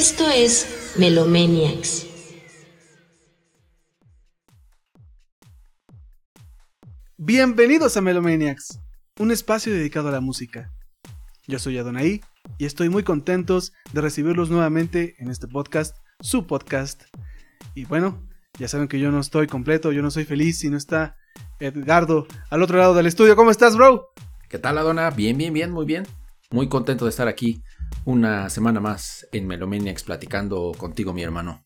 Esto es Melomaniacs. Bienvenidos a Melomaniacs, un espacio dedicado a la música. Yo soy Adonai y estoy muy contentos de recibirlos nuevamente en este podcast, su podcast. Y bueno, ya saben que yo no estoy completo, yo no soy feliz si no está Edgardo al otro lado del estudio. ¿Cómo estás, bro? ¿Qué tal, Adona? Bien, bien, bien, muy bien. Muy contento de estar aquí una semana más en Melomaniacs platicando contigo, mi hermano.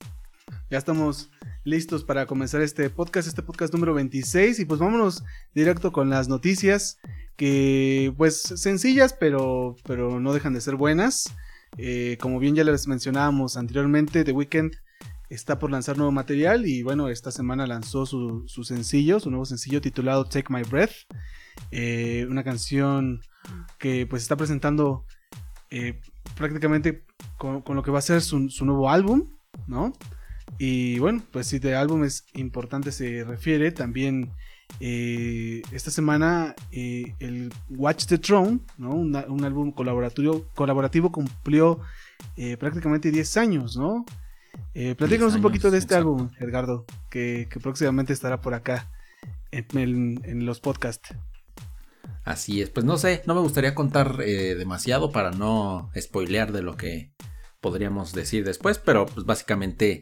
Ya estamos listos para comenzar este podcast, este podcast número 26 y pues vámonos directo con las noticias que pues sencillas pero, pero no dejan de ser buenas. Eh, como bien ya les mencionábamos anteriormente, The Weeknd está por lanzar nuevo material y bueno, esta semana lanzó su, sencillo, su nuevo sencillo titulado Take My Breath. Eh, una canción que pues está presentando eh, prácticamente con, lo que va a ser su, nuevo álbum, ¿no? Y bueno, pues si de álbumes importantes se refiere, también eh, esta semana el Watch the Throne, ¿no? un álbum colaborativo, colaborativo cumplió prácticamente 10 años, ¿no? Eh, platícanos un poquito de este álbum, Edgardo, que, próximamente estará por acá en, los podcasts. Así es, pues no sé, no me gustaría contar eh, demasiado para no spoilear de lo que podríamos decir después, pero pues básicamente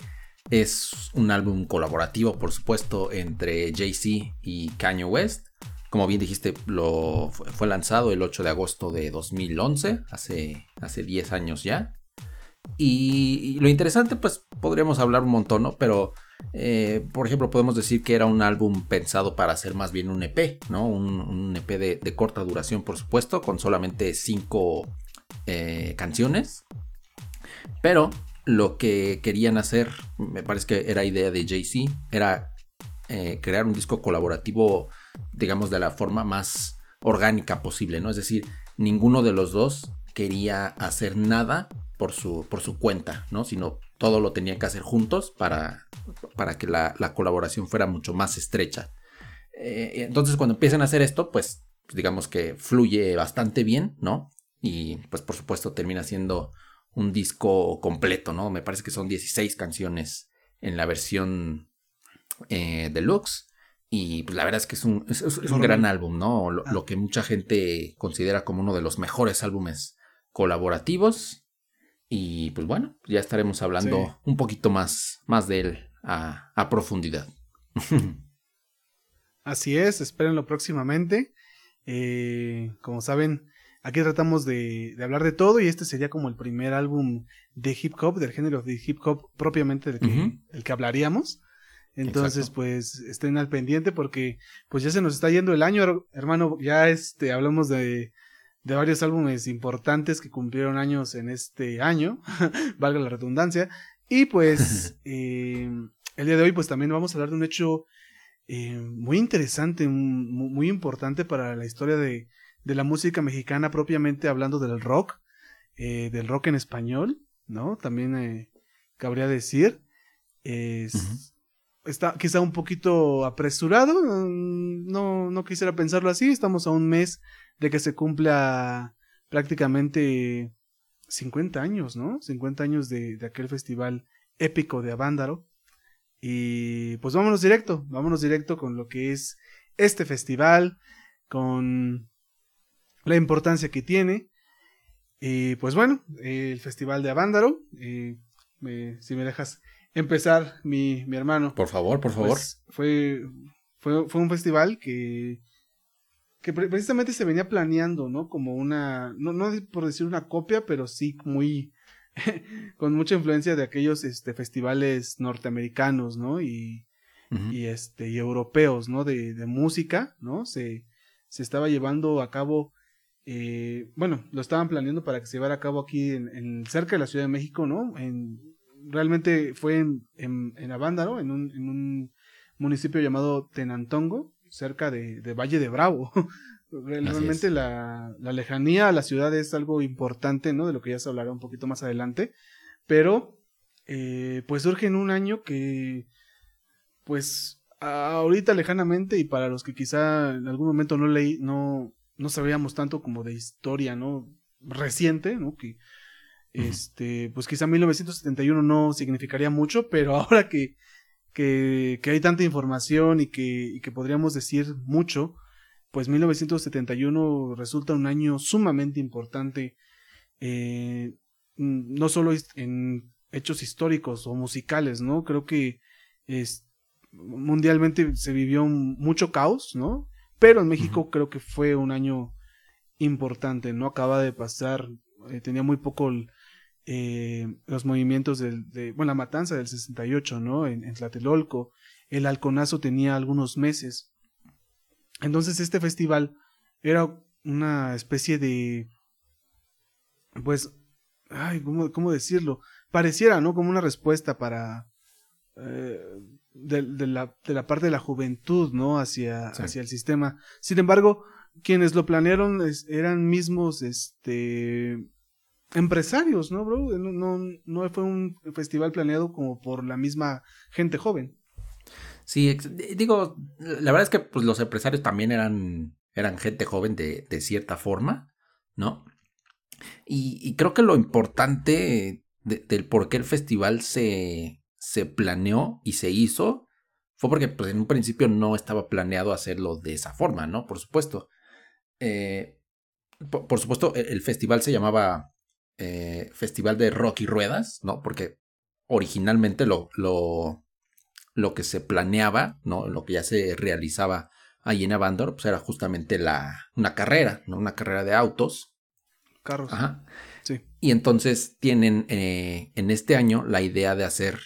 es un álbum colaborativo, por supuesto, entre Jay-Z y Kanye West. Como bien dijiste, lo, fue lanzado el 8 de agosto de 2011, hace, hace 10 años ya. Y, lo interesante, pues podríamos hablar un montón, ¿no? Pero, eh, por ejemplo, podemos decir que era un álbum pensado para ser más bien un EP, ¿no? Un, EP de, corta duración, por supuesto, con solamente cinco eh, canciones. Pero lo que querían hacer, me parece que era idea de Jay-Z, era eh, crear un disco colaborativo, digamos, de la forma más orgánica posible, ¿no? Es decir, ninguno de los dos quería hacer nada por su, por su cuenta, ¿no? Sino todo lo tenían que hacer juntos para, para que la, colaboración fuera mucho más estrecha. Eh, entonces cuando empiezan a hacer esto, pues digamos que fluye bastante bien, ¿no? Y pues por supuesto termina siendo un disco completo, ¿no? Me parece que son 16 canciones en la versión eh, deluxe. Y pues la verdad es que es un, un gran álbum, ¿no? Lo, lo, que mucha gente considera como uno de los mejores álbumes colaborativos. Y pues bueno, ya estaremos hablando un poquito más, más de él a, profundidad. Así es, espérenlo próximamente. Eh, como saben, aquí tratamos de, hablar de todo y este sería como el primer álbum de hip hop, del género de hip hop propiamente del que, el que hablaríamos. Entonces, pues estén al pendiente porque pues ya se nos está yendo el año, hermano, ya este hablamos de de varios álbumes importantes que cumplieron años en este año, valga la redundancia. Y pues eh, el día de hoy pues también vamos a hablar de un hecho eh, muy interesante, muy, importante para la historia de, de, la música mexicana, propiamente hablando del rock, eh, del rock en español, ¿no? También cabría decir. Está quizá un poquito apresurado, no, no quisiera pensarlo así, estamos a un mes de que se cumpla prácticamente 50 años, ¿no? 50 años de, aquel festival épico de Avándaro. Y pues vámonos directo, vámonos directo con lo que es este festival, con la importancia que tiene. Y pues bueno, el festival de Avándaro, eh, si me dejas empezar, mi, hermano. Por favor, por favor. Pues, fue, fue, fue un festival que que precisamente se venía planeando, ¿no? Como una, no, no por decir una copia, pero sí muy, con mucha influencia de aquellos este, festivales norteamericanos, ¿no? Y, y, este, y europeos, ¿no? De, de música, ¿no? Se, se estaba llevando a cabo, eh, bueno, lo estaban planeando para que se llevara a cabo aquí en, cerca de la Ciudad de México, ¿no? En, realmente fue en, en, en Avándaro, en un, en un municipio llamado Tenantongo, cerca de, Valle de Bravo. Realmente la, lejanía a la ciudad es algo importante, ¿no? De lo que ya se hablará un poquito más adelante. Pero, eh, pues surge en un año que, pues, ahorita lejanamente y para los que quizá en algún momento no leí, no, no sabíamos tanto como de historia, ¿no? Reciente, ¿no? Que Este, pues quizá 1971 no significaría mucho, pero ahora que, que, que hay tanta información y que, y que podríamos decir mucho, pues 1971 resulta un año sumamente importante, eh, no solo en hechos históricos o musicales, ¿no? Creo que es, mundialmente se vivió mucho caos, ¿no? Pero en México creo que fue un año importante, ¿no? Acaba de pasar, eh, tenía muy poco eh, los movimientos del, de, bueno, la matanza del 68, ¿no? En, en Tlatelolco, el halconazo tenía algunos meses. Entonces este festival era una especie de, pues, ay, ¿cómo, cómo decirlo? Pareciera, ¿no? Como una respuesta para, eh, de, de, la, de, la, parte de la juventud, ¿no? Hacia, sí. hacia el sistema. Sin embargo, quienes lo planearon es, eran mismos, este, empresarios, ¿no, bro? No, no, fue un festival planeado como por la misma gente joven. Sí, digo, la verdad es que pues, los empresarios también eran, eran gente joven de, de cierta forma, ¿no? Y, creo que lo importante de, del por qué el festival se, se planeó y se hizo fue porque pues, en un principio no estaba planeado hacerlo de esa forma, ¿no? Por supuesto. Eh, por, supuesto, el, el, festival se llamaba eh, Festival de Rock y Ruedas, ¿no? Porque originalmente lo, lo, lo que se planeaba, ¿no? Lo que ya se realizaba ahí en Avandor, pues era justamente la, una carrera, ¿no? Una carrera de autos. Carros. Ajá. Sí. Y entonces tienen eh, en este año la idea de hacer,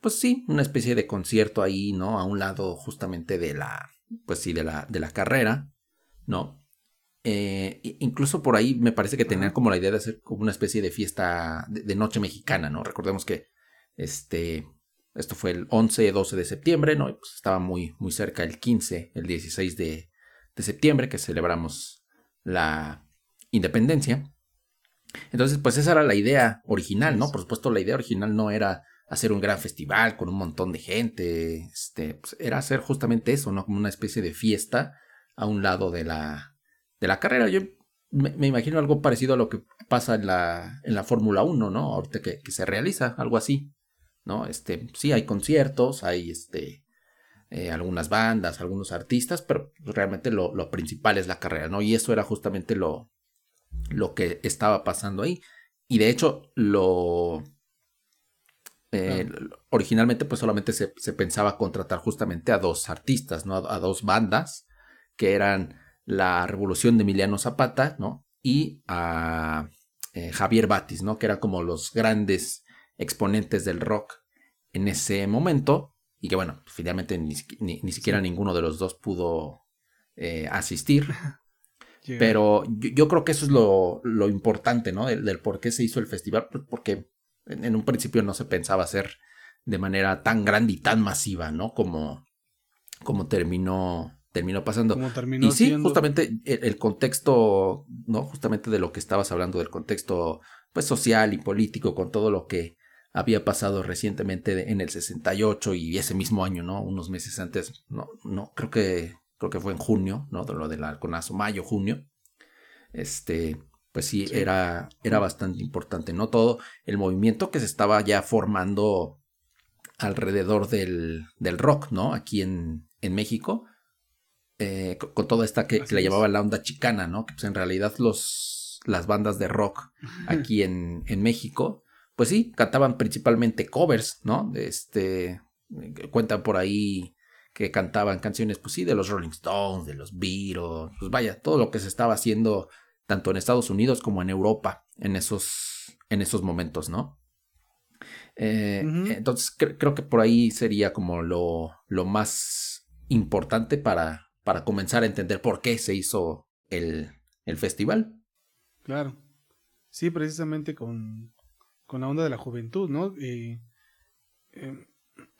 pues sí, una especie de concierto ahí, ¿no? A un lado justamente de la, pues sí, de la, de la carrera, ¿no? Eh, incluso por ahí me parece que tenían como la idea de hacer como una especie de fiesta de, de noche mexicana, ¿no? Recordemos que este, esto fue el 11, 12 de septiembre, ¿no? Pues estaba muy, muy cerca el 15, el 16 de, de septiembre, que celebramos la independencia. Entonces, pues esa era la idea original, ¿no? Por supuesto, la idea original no era hacer un gran festival con un montón de gente, este, pues era hacer justamente eso, ¿no? Como una especie de fiesta a un lado de la, de la carrera. Yo me, me imagino algo parecido a lo que pasa en la, en la Fórmula 1, ¿no? Ahorita que, que, se realiza, algo así, ¿no? Este, sí, hay conciertos, hay este, eh, algunas bandas, algunos artistas, pero realmente lo, lo principal es la carrera, ¿no? Y eso era justamente lo, lo que estaba pasando ahí. Y de hecho, lo. Eh, originalmente, pues solamente se, se, pensaba contratar justamente a dos artistas, ¿no? A, a, dos bandas, que eran la Revolución de Emiliano Zapata, ¿no? Y a eh, Javier Batis, ¿no? Que eran como los grandes exponentes del rock en ese momento. Y que bueno, finalmente ni, ni, ni siquiera ninguno de los dos pudo eh, asistir. Yeah. Pero yo, yo, creo que eso es lo, lo importante, ¿no? Del, del, por qué se hizo el festival, pues porque en, en, un principio no se pensaba hacer de manera tan grande y tan masiva, ¿no? Como, como terminó, terminó pasando. Como terminó y sí, siendo... justamente el, el, contexto, ¿no? Justamente de lo que estabas hablando, del contexto, pues, social y político, con todo lo que había pasado recientemente en el 68 y ese mismo año, ¿no? Unos meses antes, no, no, creo que creo que fue en junio, ¿no? De lo del halconazo, mayo, junio. Este, pues sí, sí, Era, era bastante importante, ¿no? Todo el movimiento que se estaba ya formando alrededor del, del rock, ¿no? Aquí en, en México. Eh, con, con, toda esta que, que le llamaba la onda chicana, ¿no? Que pues en realidad los, las bandas de rock aquí en, en México, pues sí, cantaban principalmente covers, ¿no? Este, cuentan por ahí que cantaban canciones, pues sí, de los Rolling Stones, de los Beatles, pues vaya, todo lo que se estaba haciendo tanto en Estados Unidos como en Europa en esos, en esos momentos, ¿no? Eh, uh -huh. Entonces cre creo que por ahí sería como lo, lo más importante para, para comenzar a entender por qué se hizo el, el festival. Claro. Sí, precisamente con, con la onda de la juventud, ¿no? Eh, eh,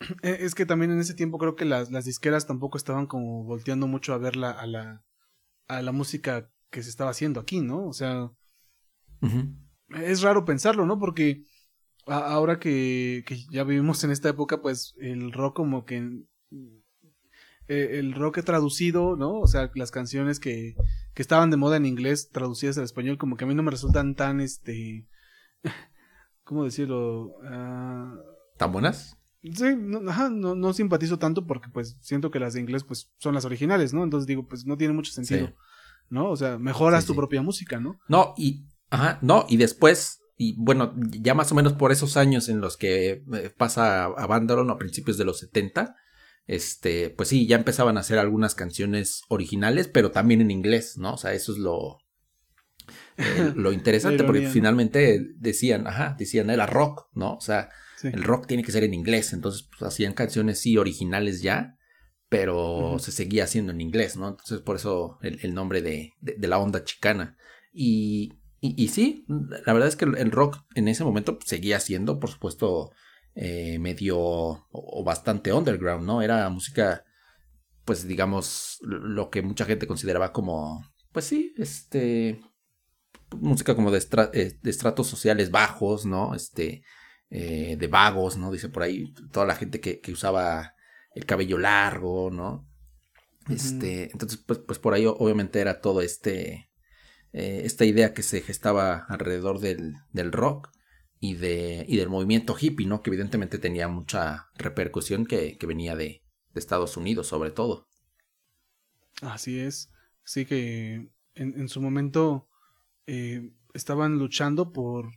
es que también en ese tiempo creo que las, las disqueras tampoco estaban como volteando mucho a ver la, a, la, a la música que se estaba haciendo aquí, ¿no? O sea, uh -huh. es raro pensarlo, ¿no? Porque a, ahora que, que, ya vivimos en esta época, pues el rock como que... Eh, el rock traducido, ¿no? O sea, las canciones que, que estaban de moda en inglés traducidas al español como que a mí no me resultan tan, este ¿cómo decirlo? Ah, ¿Tan buenas? Sí, no, ajá, no, no simpatizo tanto porque pues siento que las de inglés pues son las originales, ¿no? Entonces digo, pues no tiene mucho sentido, Sí. ¿no? O sea, mejoras Sí, tu sí. propia música, ¿no? No, y, ajá, no, y después, y bueno, ya más o menos por esos años en los que eh, pasa a Bandaron a principios de los 70, este, pues sí, ya empezaban a hacer algunas canciones originales, pero también en inglés, ¿no? O sea, eso es lo, eh, lo interesante, porque finalmente decían, ajá, decían, era rock, ¿no? O sea, Sí. el rock tiene que ser en inglés, entonces pues, hacían canciones sí originales ya, pero se seguía haciendo en inglés, ¿no? Entonces por eso el, el nombre de, de- de la onda chicana. Y, y, y sí, la verdad es que el, el rock en ese momento pues, seguía siendo, por supuesto, eh, medio o, o bastante underground, ¿no? Era música, pues digamos, lo que mucha gente consideraba como, pues sí, este, música como de, estra- eh, de estratos sociales bajos, ¿no? Este, eh, de vagos, ¿no? Dice por ahí toda la gente que, que usaba el cabello largo, ¿no? Este, entonces, pues, pues por ahí obviamente era todo este, eh, esta idea que se gestaba alrededor del, del rock y, de, y del movimiento hippie, ¿no? Que evidentemente tenía mucha repercusión que, que venía de, de Estados Unidos, sobre todo. Así es. Sí que en, en su momento eh, estaban luchando por...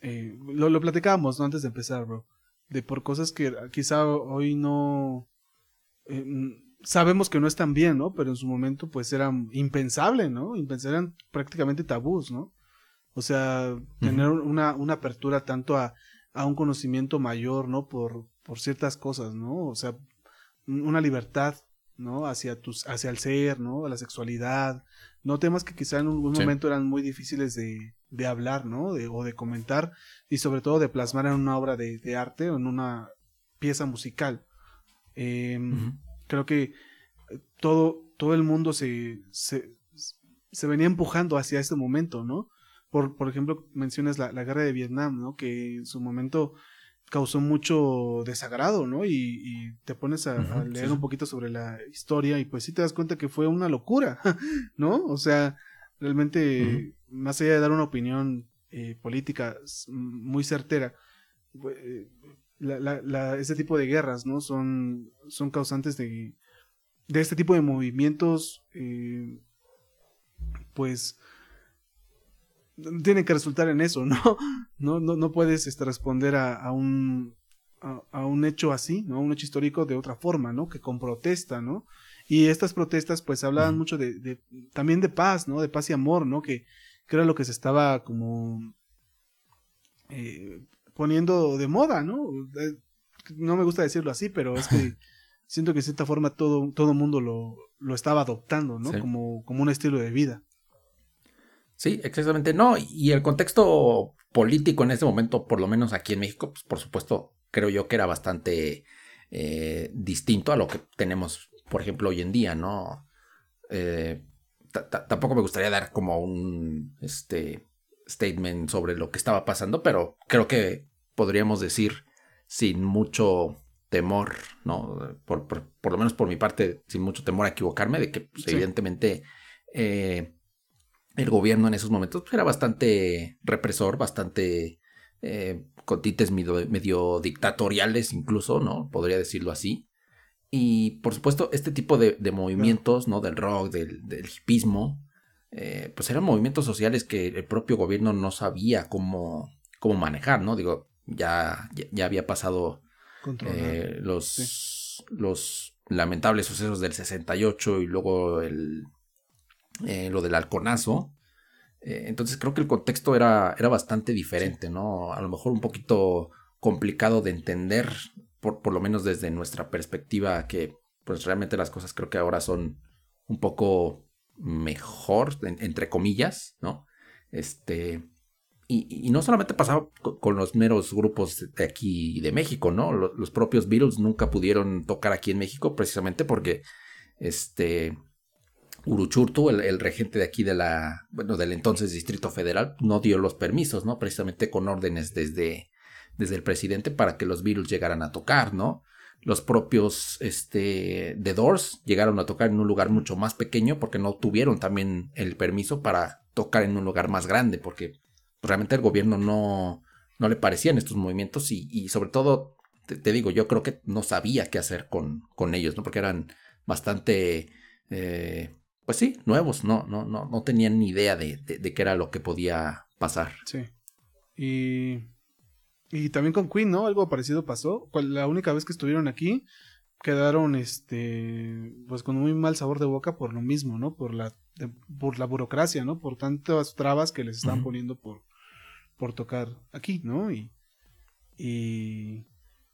eh, lo, lo platicábamos ¿no? antes de empezar, bro. De por cosas que quizá hoy no... eh, sabemos que no están bien, ¿no? Pero en su momento pues eran impensable, ¿no? Eran prácticamente tabús, ¿no? O sea, tener una, una apertura tanto a, a un conocimiento mayor, ¿no? Por, por ciertas cosas, ¿no? O sea, una libertad, ¿no? Hacia tus, hacia el ser, ¿no? A la sexualidad, ¿no? Temas que quizá en algún Sí. momento eran muy difíciles de, de hablar, ¿no? De, o de comentar y sobre todo de plasmar en una obra de, de arte o en una pieza musical. Em. Creo que eh, todo, todo el mundo se, se, se venía empujando hacia este momento, ¿no? Por, por ejemplo, mencionas la, la guerra de Vietnam, ¿no? Que en su momento causó mucho desagrado, ¿no? Y, y te pones a, leer sí. un poquito sobre la historia y pues sí te das cuenta que fue una locura, ¿no? O sea, realmente, más allá de dar una opinión eh, política muy certera, eh, la, la, la- este tipo de guerras, ¿no? Son, son causantes de, de este tipo de movimientos, eh, pues tienen que resultar en eso, ¿no? No, no, no puedes este, responder a, a un a, a un hecho así, ¿no? Un hecho histórico de otra forma, ¿no? Que con protesta, ¿no? Y estas protestas, pues, hablaban mucho de, de- también de paz, ¿no? De paz y amor, ¿no? Que, que era lo que se estaba como eh, poniendo de moda, ¿no? Eh, No me gusta decirlo así, pero es que siento que de cierta forma todo todo mundo lo, lo estaba adoptando, ¿no? Sí. Como, como un estilo de vida. Sí, exactamente. No, y el contexto político en ese momento, por lo menos aquí en México, pues por supuesto, creo yo que era bastante eh, distinto a lo que tenemos, por ejemplo, hoy en día, ¿no? Eh, ta- ta- tampoco me gustaría dar como un este statement sobre lo que estaba pasando, pero creo que podríamos decir sin mucho temor, ¿no? Por, por- por lo menos por mi parte, sin mucho temor a equivocarme, de que pues, Sí. evidentemente eh, el gobierno en esos momentos pues, era bastante represor, bastante eh, con tintes medio, medio dictatoriales incluso, ¿no? Podría decirlo así. Y por supuesto, este tipo de, de movimientos, ¿no? Del rock, del, del hipismo, eh, pues eran movimientos sociales que el propio gobierno no sabía cómo, cómo manejar, ¿no? Digo, ya, ya, ya había pasado eh, los, los lamentables sucesos del 68 y luego el, eh, lo del halconazo. Eh, entonces creo que el contexto era, era bastante diferente, ¿no? A lo mejor un poquito complicado de entender, por, por lo menos desde nuestra perspectiva, que pues realmente las cosas creo que ahora son un poco mejor, en- entre comillas, ¿no? Este, y, y no solamente pasaba co- con los meros grupos de aquí de México, ¿no? Lo- Los, propios Beatles nunca pudieron tocar aquí en México precisamente porque este Uruchurtu, el, regente de aquí de la, bueno, del entonces Distrito Federal, no dio los permisos, ¿no? Precisamente con órdenes desde, desde el presidente para que los Beatles llegaran a tocar, ¿no? Los propios este, The Doors llegaron a tocar en un lugar mucho más pequeño porque no tuvieron también el permiso para tocar en un lugar más grande porque realmente el gobierno no, no le parecían estos movimientos y, sobre todo, te, digo, yo creo que no sabía qué hacer con, con ellos, ¿no? Porque eran bastante, eh, pues sí, nuevos, no, no, no, no tenían ni idea de, de, qué era lo que podía pasar. Sí. Y, y también con Queen, ¿no? Algo parecido pasó. La única vez que estuvieron aquí, quedaron este pues con muy mal sabor de boca por lo mismo, ¿no? Por la por la burocracia, ¿no? Por tantas trabas que les están poniendo por por tocar aquí, ¿no? Y y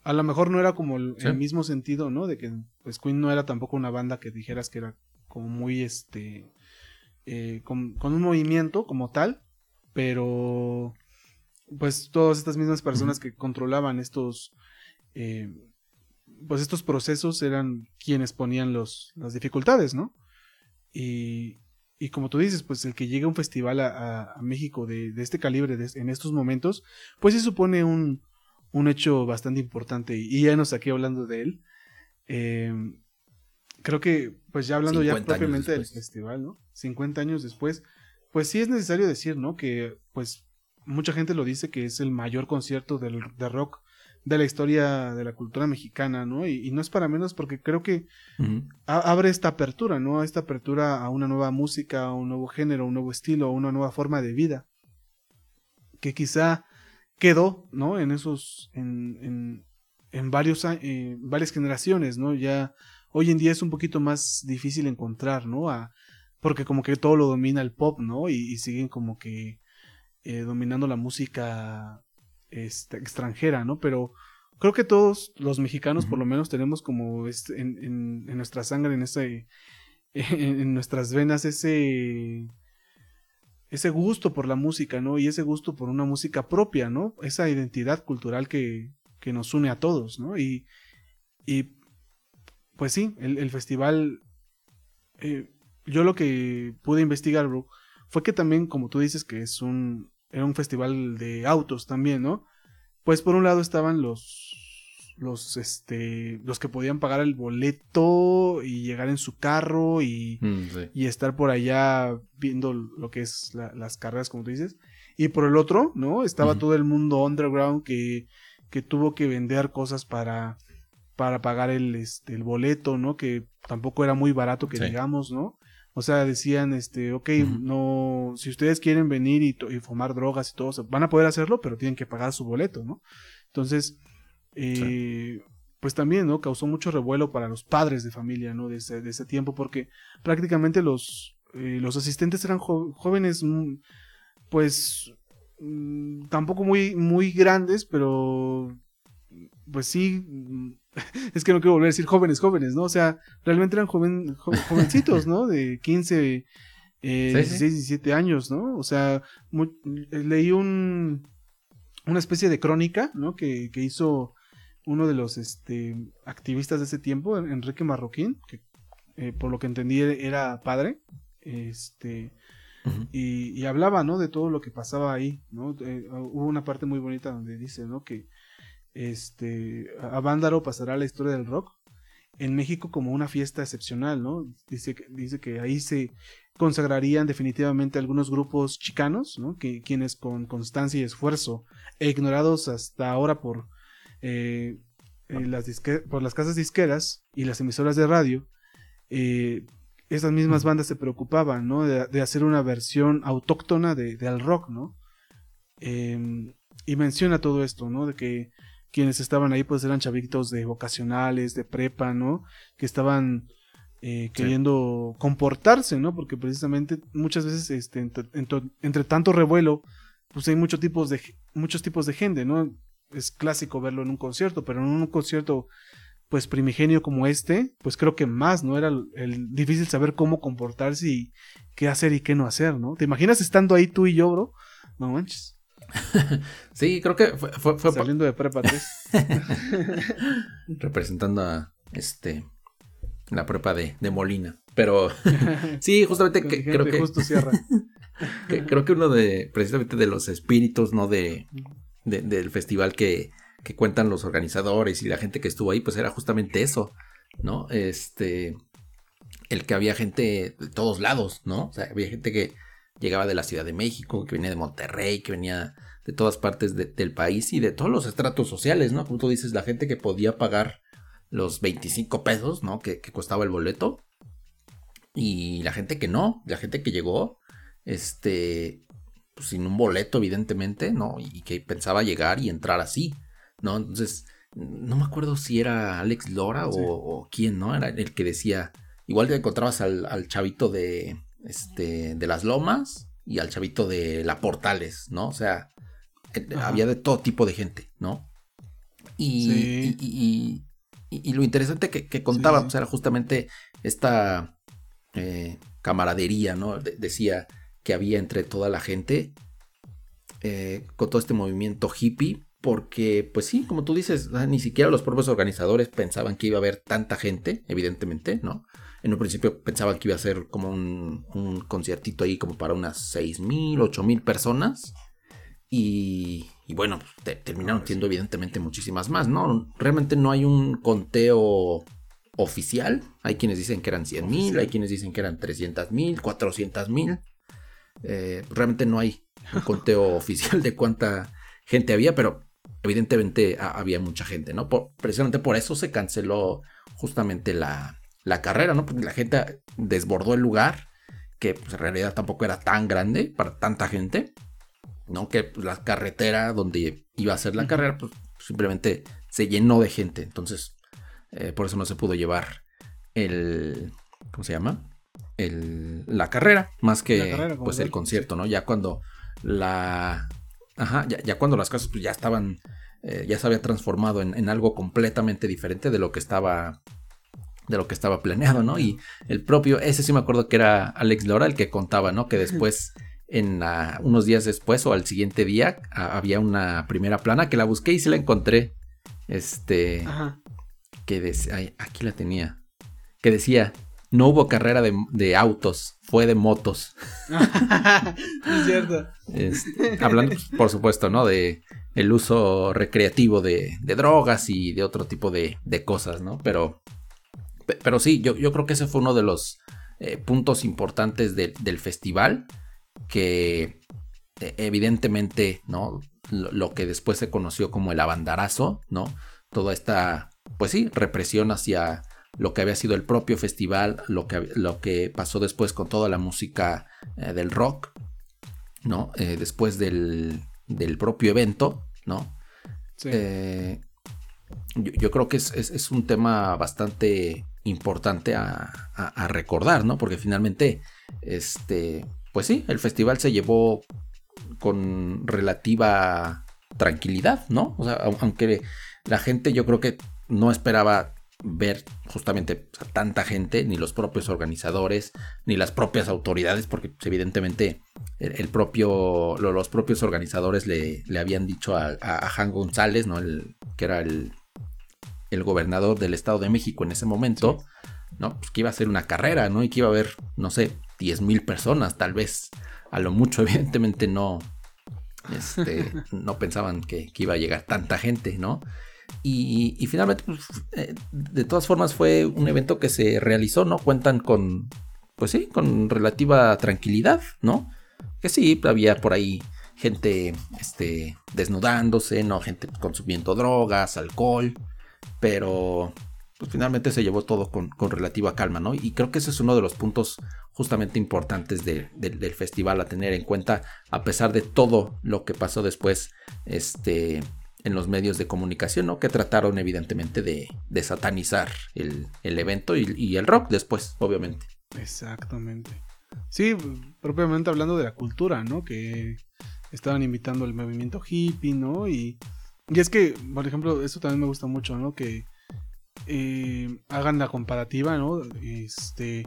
a lo mejor no era como el, mismo sentido, ¿no? De que pues Queen no era tampoco una banda que dijeras que era como muy este eh, con, un movimiento como tal, pero pues todas estas mismas personas que controlaban estos eh, pues estos procesos eran quienes ponían los, las dificultades, ¿no? Y, y como tú dices, pues el que llegue a un festival a, México de, de, este calibre en estos momentos, pues se supone un, un hecho bastante importante y, ya nos aquí hablando de él. Eh, creo que, pues ya hablando ya propiamente del festival, ¿no? 50 años después, pues sí es necesario decir, ¿no? Que pues mucha gente lo dice que es el mayor concierto del, de rock de la historia de la cultura mexicana, ¿no? Y, no es para menos porque creo que abre esta apertura, ¿no? Esta apertura a una nueva música, a un nuevo género, un nuevo estilo, a una nueva forma de vida. Que quizá quedó, ¿no? En esos, en, en, en varios, eh, varias generaciones, ¿no? Ya hoy en día es un poquito más difícil encontrar, ¿no? A, porque como que todo lo domina el pop, ¿no? Y, siguen como que eh, dominando la música este, extranjera, ¿no? Pero creo que todos los mexicanos por lo menos tenemos como este, en, en, nuestra sangre, en ese, en, nuestras venas ese ese gusto por la música, ¿no? Y ese gusto por una música propia, ¿no? Esa identidad cultural que, que nos une a todos, ¿no? Y, y pues sí, el, festival, eh, yo lo que pude investigar, bro, fue que también, como tú dices, que es un, era un festival de autos también, ¿no? Pues por un lado estaban los los este los que podían pagar el boleto y llegar en su carro y, mm, y estar por allá viendo lo que es las carreras como tú dices. Y por el otro no estaba todo el mundo underground que, que tuvo que vender cosas para para pagar el este el boleto no que tampoco era muy barato que digamos no o sea, decían, este, ok, no, si ustedes quieren venir y, y, fumar drogas y todo, van a poder hacerlo, pero tienen que pagar su boleto, ¿no? Entonces, eh, pues también, ¿no? Causó mucho revuelo para los padres de familia, ¿no? De ese, de ese tiempo, porque prácticamente los, eh, los asistentes eran jóvenes, mm, pues, mm, tampoco muy, muy grandes, pero, pues sí, mm, es que no quiero volver a decir jóvenes, jóvenes, ¿no? O sea, realmente eran joven, jovencitos, ¿no? De 15, eh, 16, 17 años, ¿no? O sea, leí un, una especie de crónica, ¿no? Que, que, hizo uno de los este, activistas de ese tiempo, Enrique Marroquín, que eh, por lo que entendí era padre, este, y, y, hablaba, ¿no? De todo lo que pasaba ahí, ¿no? Eh, hubo una parte muy bonita donde dice, ¿no? Que este, Avándaro pasará a la historia del rock en México como una fiesta excepcional, ¿no? Dice que, dice que ahí se consagrarían definitivamente algunos grupos chicanos, ¿no? Que, quienes con constancia y esfuerzo, e ignorados hasta ahora por, eh, eh, las por las casas disqueras y las emisoras de radio, eh, esas mismas bandas se preocupaban, ¿no? De, hacer una versión autóctona de, al rock, ¿no? Em, y menciona todo esto, ¿no? De que quienes estaban ahí pues eran chavitos de vocacionales, de prepa, ¿no? Que estaban eh, queriendo comportarse, ¿no? Porque precisamente muchas veces este, entre, tanto revuelo, pues hay muchos tipos de muchos tipos de gente, ¿no? Es clásico verlo en un concierto, pero en un concierto pues primigenio como este, pues creo que más, ¿no? Era el, difícil saber cómo comportarse y qué hacer y qué no hacer, ¿no? ¿Te imaginas estando ahí tú y yo, bro? No manches. sí, creo que fue, saliendo de prepa 3. Representando a este la prepa de, de Molina. Pero sí, justamente que, creo que justo cierra. creo que uno de precisamente de los espíritus, ¿no? De, del festival que, que cuentan los organizadores y la gente que estuvo ahí, pues era justamente eso, ¿no? Este el que había gente de todos lados, ¿no? O sea, había gente que llegaba de la Ciudad de México, que venía de Monterrey, que venía de todas partes del país y de todos los estratos sociales, ¿no? Como tú dices, la gente que podía pagar los 25 pesos, ¿no? Que, costaba el boleto. Y la gente que no, la gente que llegó, este, pues, sin un boleto, evidentemente, ¿no? Y que pensaba llegar y entrar así, ¿no? Entonces, no me acuerdo si era Alex Lora o, quién, ¿no? Era el que decía, igual te encontrabas al, chavito de, este, de las lomas y al chavito de la Portales, ¿no? O sea, eh, había de todo tipo de gente, ¿no? Y, y, y, lo interesante que, contaba, pues, era justamente esta eh, camaradería, ¿no? decía que había entre toda la gente eh, con todo este movimiento hippie porque, pues sí, como tú dices, ni siquiera los propios organizadores pensaban que iba a haber tanta gente, evidentemente, ¿no? En un principio pensaban que iba a ser como un, un conciertito ahí como para unas 6.000, 8.000 personas. Y, y bueno, terminaron siendo evidentemente muchísimas más, ¿no? Realmente no hay un conteo oficial. Hay quienes dicen que eran 100.000, hay quienes dicen que eran 300.000, 400.000. Eh, realmente no hay un conteo oficial de cuánta gente había, pero evidentemente había mucha gente, ¿no? precisamente por eso se canceló justamente la, carrera, ¿no? Porque la gente desbordó el lugar, que pues, en realidad tampoco era tan grande para tanta gente, ¿no? Que pues, la carretera donde iba a ser la carrera, pues simplemente se llenó de gente. Entonces, eh, por eso no se pudo llevar el. ¿Cómo se llama? El, la carrera, más que pues el concierto, ¿no? Ya cuando la. Ajá, ya, cuando las casas pues, ya estaban eh, ya se había transformado en, algo completamente diferente de lo que estaba de lo que estaba planeado, ¿no? Y el propio, ese sí me acuerdo que era Alex Lora el que contaba, ¿no? Que después, en unos días después o al siguiente día, había una primera plana que la busqué y se la encontré. Este, Ajá. que decía, aquí la tenía, que decía, no hubo carrera de, autos, fue de motos. es cierto. Este, hablando, por supuesto, ¿no? De el uso recreativo de, drogas y de otro tipo de, cosas, ¿no? Pero, pero sí, yo, yo, creo que ese fue uno de los eh, puntos importantes del festival, que eh, evidentemente, ¿no? Lo, que después se conoció como el abandarazo, ¿no? Toda esta, pues sí, represión hacia lo que había sido el propio festival, lo que, lo que pasó después con toda la música eh, del rock, ¿no? después del, del propio evento, ¿no? Eh, yo, creo que es, un tema bastante importante a, recordar, ¿no? Porque finalmente, este, pues sí, el festival se llevó con relativa tranquilidad, ¿no? O sea, aunque la gente yo creo que no esperaba ver justamente a tanta gente, ni los propios organizadores, ni las propias autoridades, porque pues, evidentemente el, propio, los propios organizadores le, habían dicho a, a, González, ¿no? Que era el, el, gobernador del Estado de México en ese momento, ¿no? Pues que iba a ser una carrera, ¿no? Y que iba a haber, no sé, 10 mil personas, tal vez, a lo mucho, evidentemente no, este, no pensaban que, que, iba a llegar tanta gente, ¿no? Y, finalmente, pues, eh, de todas formas, fue un evento que se realizó, ¿no? Cuentan con, pues sí, con relativa tranquilidad, ¿no? Que sí, había por ahí gente este, desnudándose, ¿no? Gente consumiendo drogas, alcohol, pero pues finalmente se llevó todo con, relativa calma, ¿no? Y creo que ese es uno de los puntos justamente importantes del festival a tener en cuenta, a pesar de todo lo que pasó después, este, en los medios de comunicación, ¿no? Que trataron evidentemente de, satanizar el, evento y, el rock después, obviamente. Exactamente. Sí, propiamente hablando de la cultura, ¿no? Que estaban invitando al movimiento hippie, ¿no? Y, y es que, por ejemplo, eso también me gusta mucho, ¿no? Que eh, hagan la comparativa, ¿no? Este,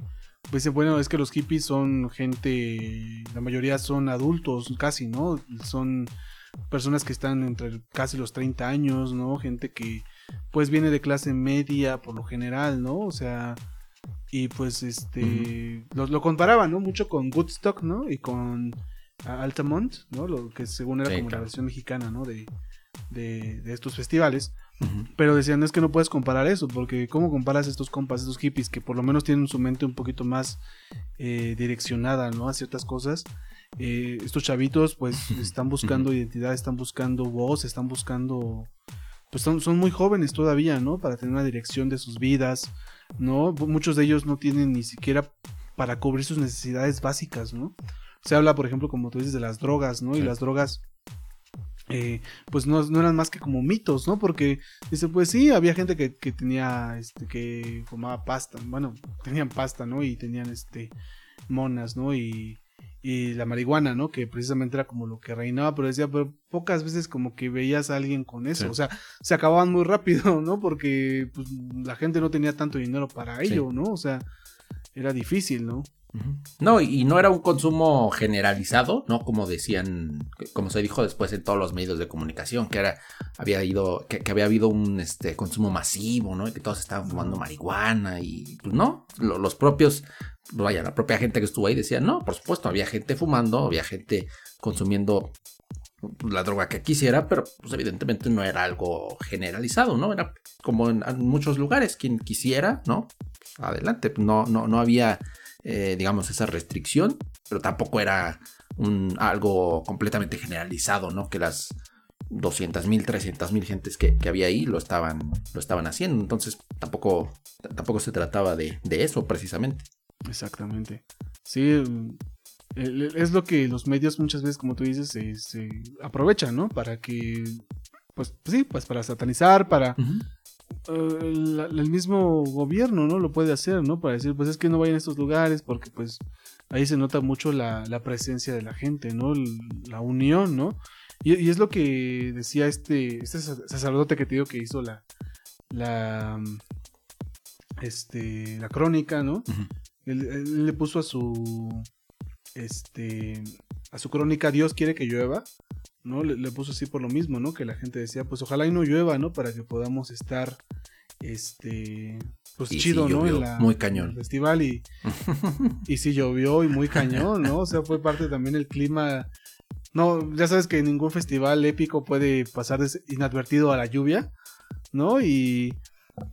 pues bueno, es que los hippies son gente, la mayoría son adultos casi, ¿no? Son personas que están entre casi los 30 años, ¿no? Gente que pues viene de clase media por lo general, ¿no? O sea, y pues este, lo, comparaban, ¿no? Mucho con Woodstock, ¿no? Y con Altamont, ¿no? Lo que según era como la versión mexicana, ¿no? De, de, estos festivales. Pero decían, es que no puedes comparar eso, porque ¿cómo comparas estos compas, estos hippies que por lo menos tienen su mente un poquito más eh, direccionada, ¿no? A ciertas cosas eh, estos chavitos pues están buscando identidad, están buscando voz, están buscando, pues son, son muy jóvenes todavía, ¿no? Para tener una dirección de sus vidas, ¿no? Muchos de ellos no tienen ni siquiera para cubrir sus necesidades básicas, ¿no? Se habla, por ejemplo, como tú dices, de las drogas, ¿no? Y las drogas eh, pues no, no, eran más que como mitos, ¿no? Porque dice, pues sí, había gente que, que, tenía, este, que fumaba pasta, bueno, tenían pasta, ¿no? Y tenían, este, monas, ¿no? Y, y la marihuana, ¿no? Que precisamente era como lo que reinaba, pero decía, pero pocas veces como que veías a alguien con eso, o sea, se acababan muy rápido, ¿no? Porque pues, la gente no tenía tanto dinero para ello, ¿no? O sea, era difícil, ¿no? No, y no era un consumo generalizado, ¿no? Como decían, como se dijo después en todos los medios de comunicación, que era, había ido, que, había habido un este, consumo masivo, ¿no? Y que todos estaban fumando marihuana y pues no, los propios, vaya, la propia gente que estuvo ahí decía, no, por supuesto, había gente fumando, había gente consumiendo la droga que quisiera, pero pues evidentemente no era algo generalizado, ¿no? Era como en, muchos lugares, quien quisiera, ¿no? Adelante, no, no, no había eh, digamos, esa restricción, pero tampoco era un, algo completamente generalizado, ¿no? Que las 200 mil, 300 mil gentes que, había ahí lo estaban, lo estaban haciendo. Entonces tampoco, tampoco se trataba de, eso precisamente. Exactamente. Sí, es lo que los medios muchas veces, como tú dices, se, aprovechan, ¿no? Para que, pues, sí, pues para satanizar, para el, mismo gobierno, ¿no? Lo puede hacer, ¿no? Para decir, pues es que no vayan a estos lugares porque pues ahí se nota mucho la, presencia de la gente, ¿no? la unión, ¿no? Y, es lo que decía este, este sacerdote que te digo que hizo la, la, este, la crónica, ¿no? él, le puso a su, este, a su crónica Dios quiere que llueva, ¿no? Le, puso así por lo mismo, ¿no? Que la gente decía, pues ojalá y no llueva, ¿no? Para que podamos estar, este, pues chido, ¿no? En la, muy cañón. el festival y, y sí llovió y muy cañón, ¿no? O sea, fue parte también el clima. No, ya sabes que ningún festival épico puede pasar inadvertido a la lluvia, ¿no? Y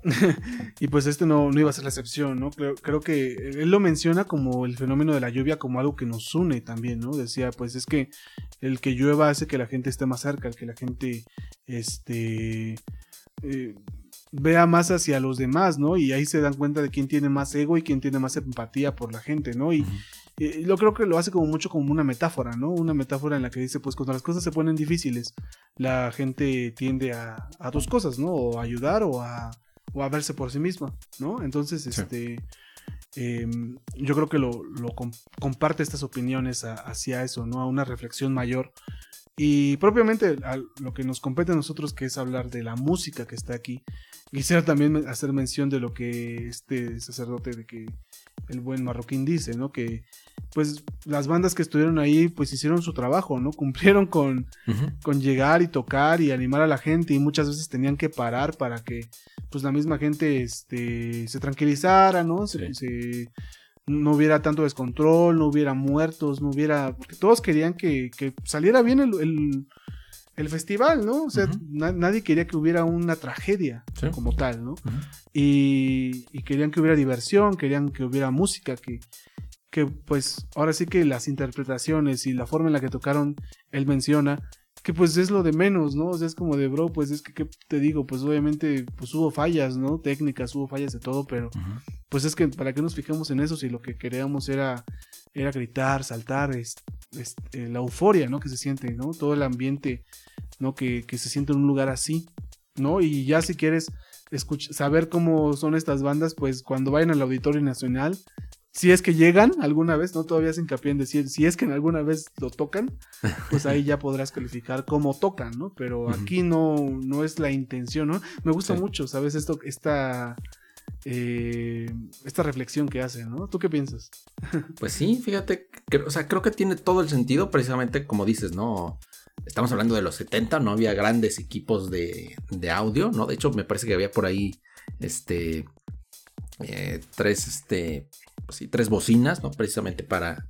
y pues este no, no, iba a ser la excepción, ¿no? Creo, creo, que él lo menciona como el fenómeno de la lluvia como algo que nos une también, ¿no? Decía, pues es que el que llueva hace que la gente esté más cerca, el que la gente, este, eh, vea más hacia los demás, ¿no? Y ahí se dan cuenta de quién tiene más ego y quién tiene más empatía por la gente, ¿no? Y, yo creo que lo hace como mucho como una metáfora, ¿no? Una metáfora en la que dice, pues cuando las cosas se ponen difíciles, la gente tiende a, a dos cosas, ¿no? O a ayudar o a o a verse por sí misma, ¿no? Entonces, este, em, yo creo que lo, comparte estas opiniones hacia eso, ¿no? A una reflexión mayor. Y propiamente a lo que nos compete a nosotros, que es hablar de la música que está aquí. Quisiera también hacer mención de lo que este sacerdote, de que el buen marroquín dice, ¿no? Que pues las bandas que estuvieron ahí pues hicieron su trabajo, ¿no? Cumplieron con, con llegar y tocar y animar a la gente y muchas veces tenían que parar para que pues la misma gente este, se tranquilizara, ¿no? Se, no hubiera tanto descontrol, no hubiera muertos, no hubiera... Porque todos querían que, saliera bien el, el, festival, ¿no? O sea, nadie quería que hubiera una tragedia como tal, ¿no? y, y, querían que hubiera diversión, querían que hubiera música, que, que pues ahora sí que las interpretaciones y la forma en la que tocaron, él menciona, que pues es lo de menos, ¿no? O sea, es como de, bro, pues es que, ¿qué te digo? Pues obviamente, pues hubo fallas, ¿no? Técnicas, hubo fallas de todo, pero pues es que, ¿para qué nos fijamos en eso si lo que queríamos era, era gritar, saltar, es, eh, la euforia, ¿no? Que se siente, ¿no? Todo el ambiente, ¿no? Que, que se siente en un lugar así, ¿no? Y ya si quieres saber cómo son estas bandas, pues cuando vayan al Auditorio Nacional, si es que llegan alguna vez, no todavía se hincapié en decir, si es que en alguna vez lo tocan, pues ahí ya podrás calificar cómo tocan, ¿no? Pero aquí no, no es la intención, ¿no? Me gusta mucho, ¿sabes? Esto, esta, eh, esta reflexión que hace, ¿no? ¿Tú qué piensas? pues sí, fíjate, o sea, creo que tiene todo el sentido, precisamente como dices, ¿no? Estamos hablando de los 70, no había grandes equipos de, de audio, ¿no? De hecho, me parece que había por ahí, este, eh, tres, este, pues tres bocinas, ¿no? Precisamente para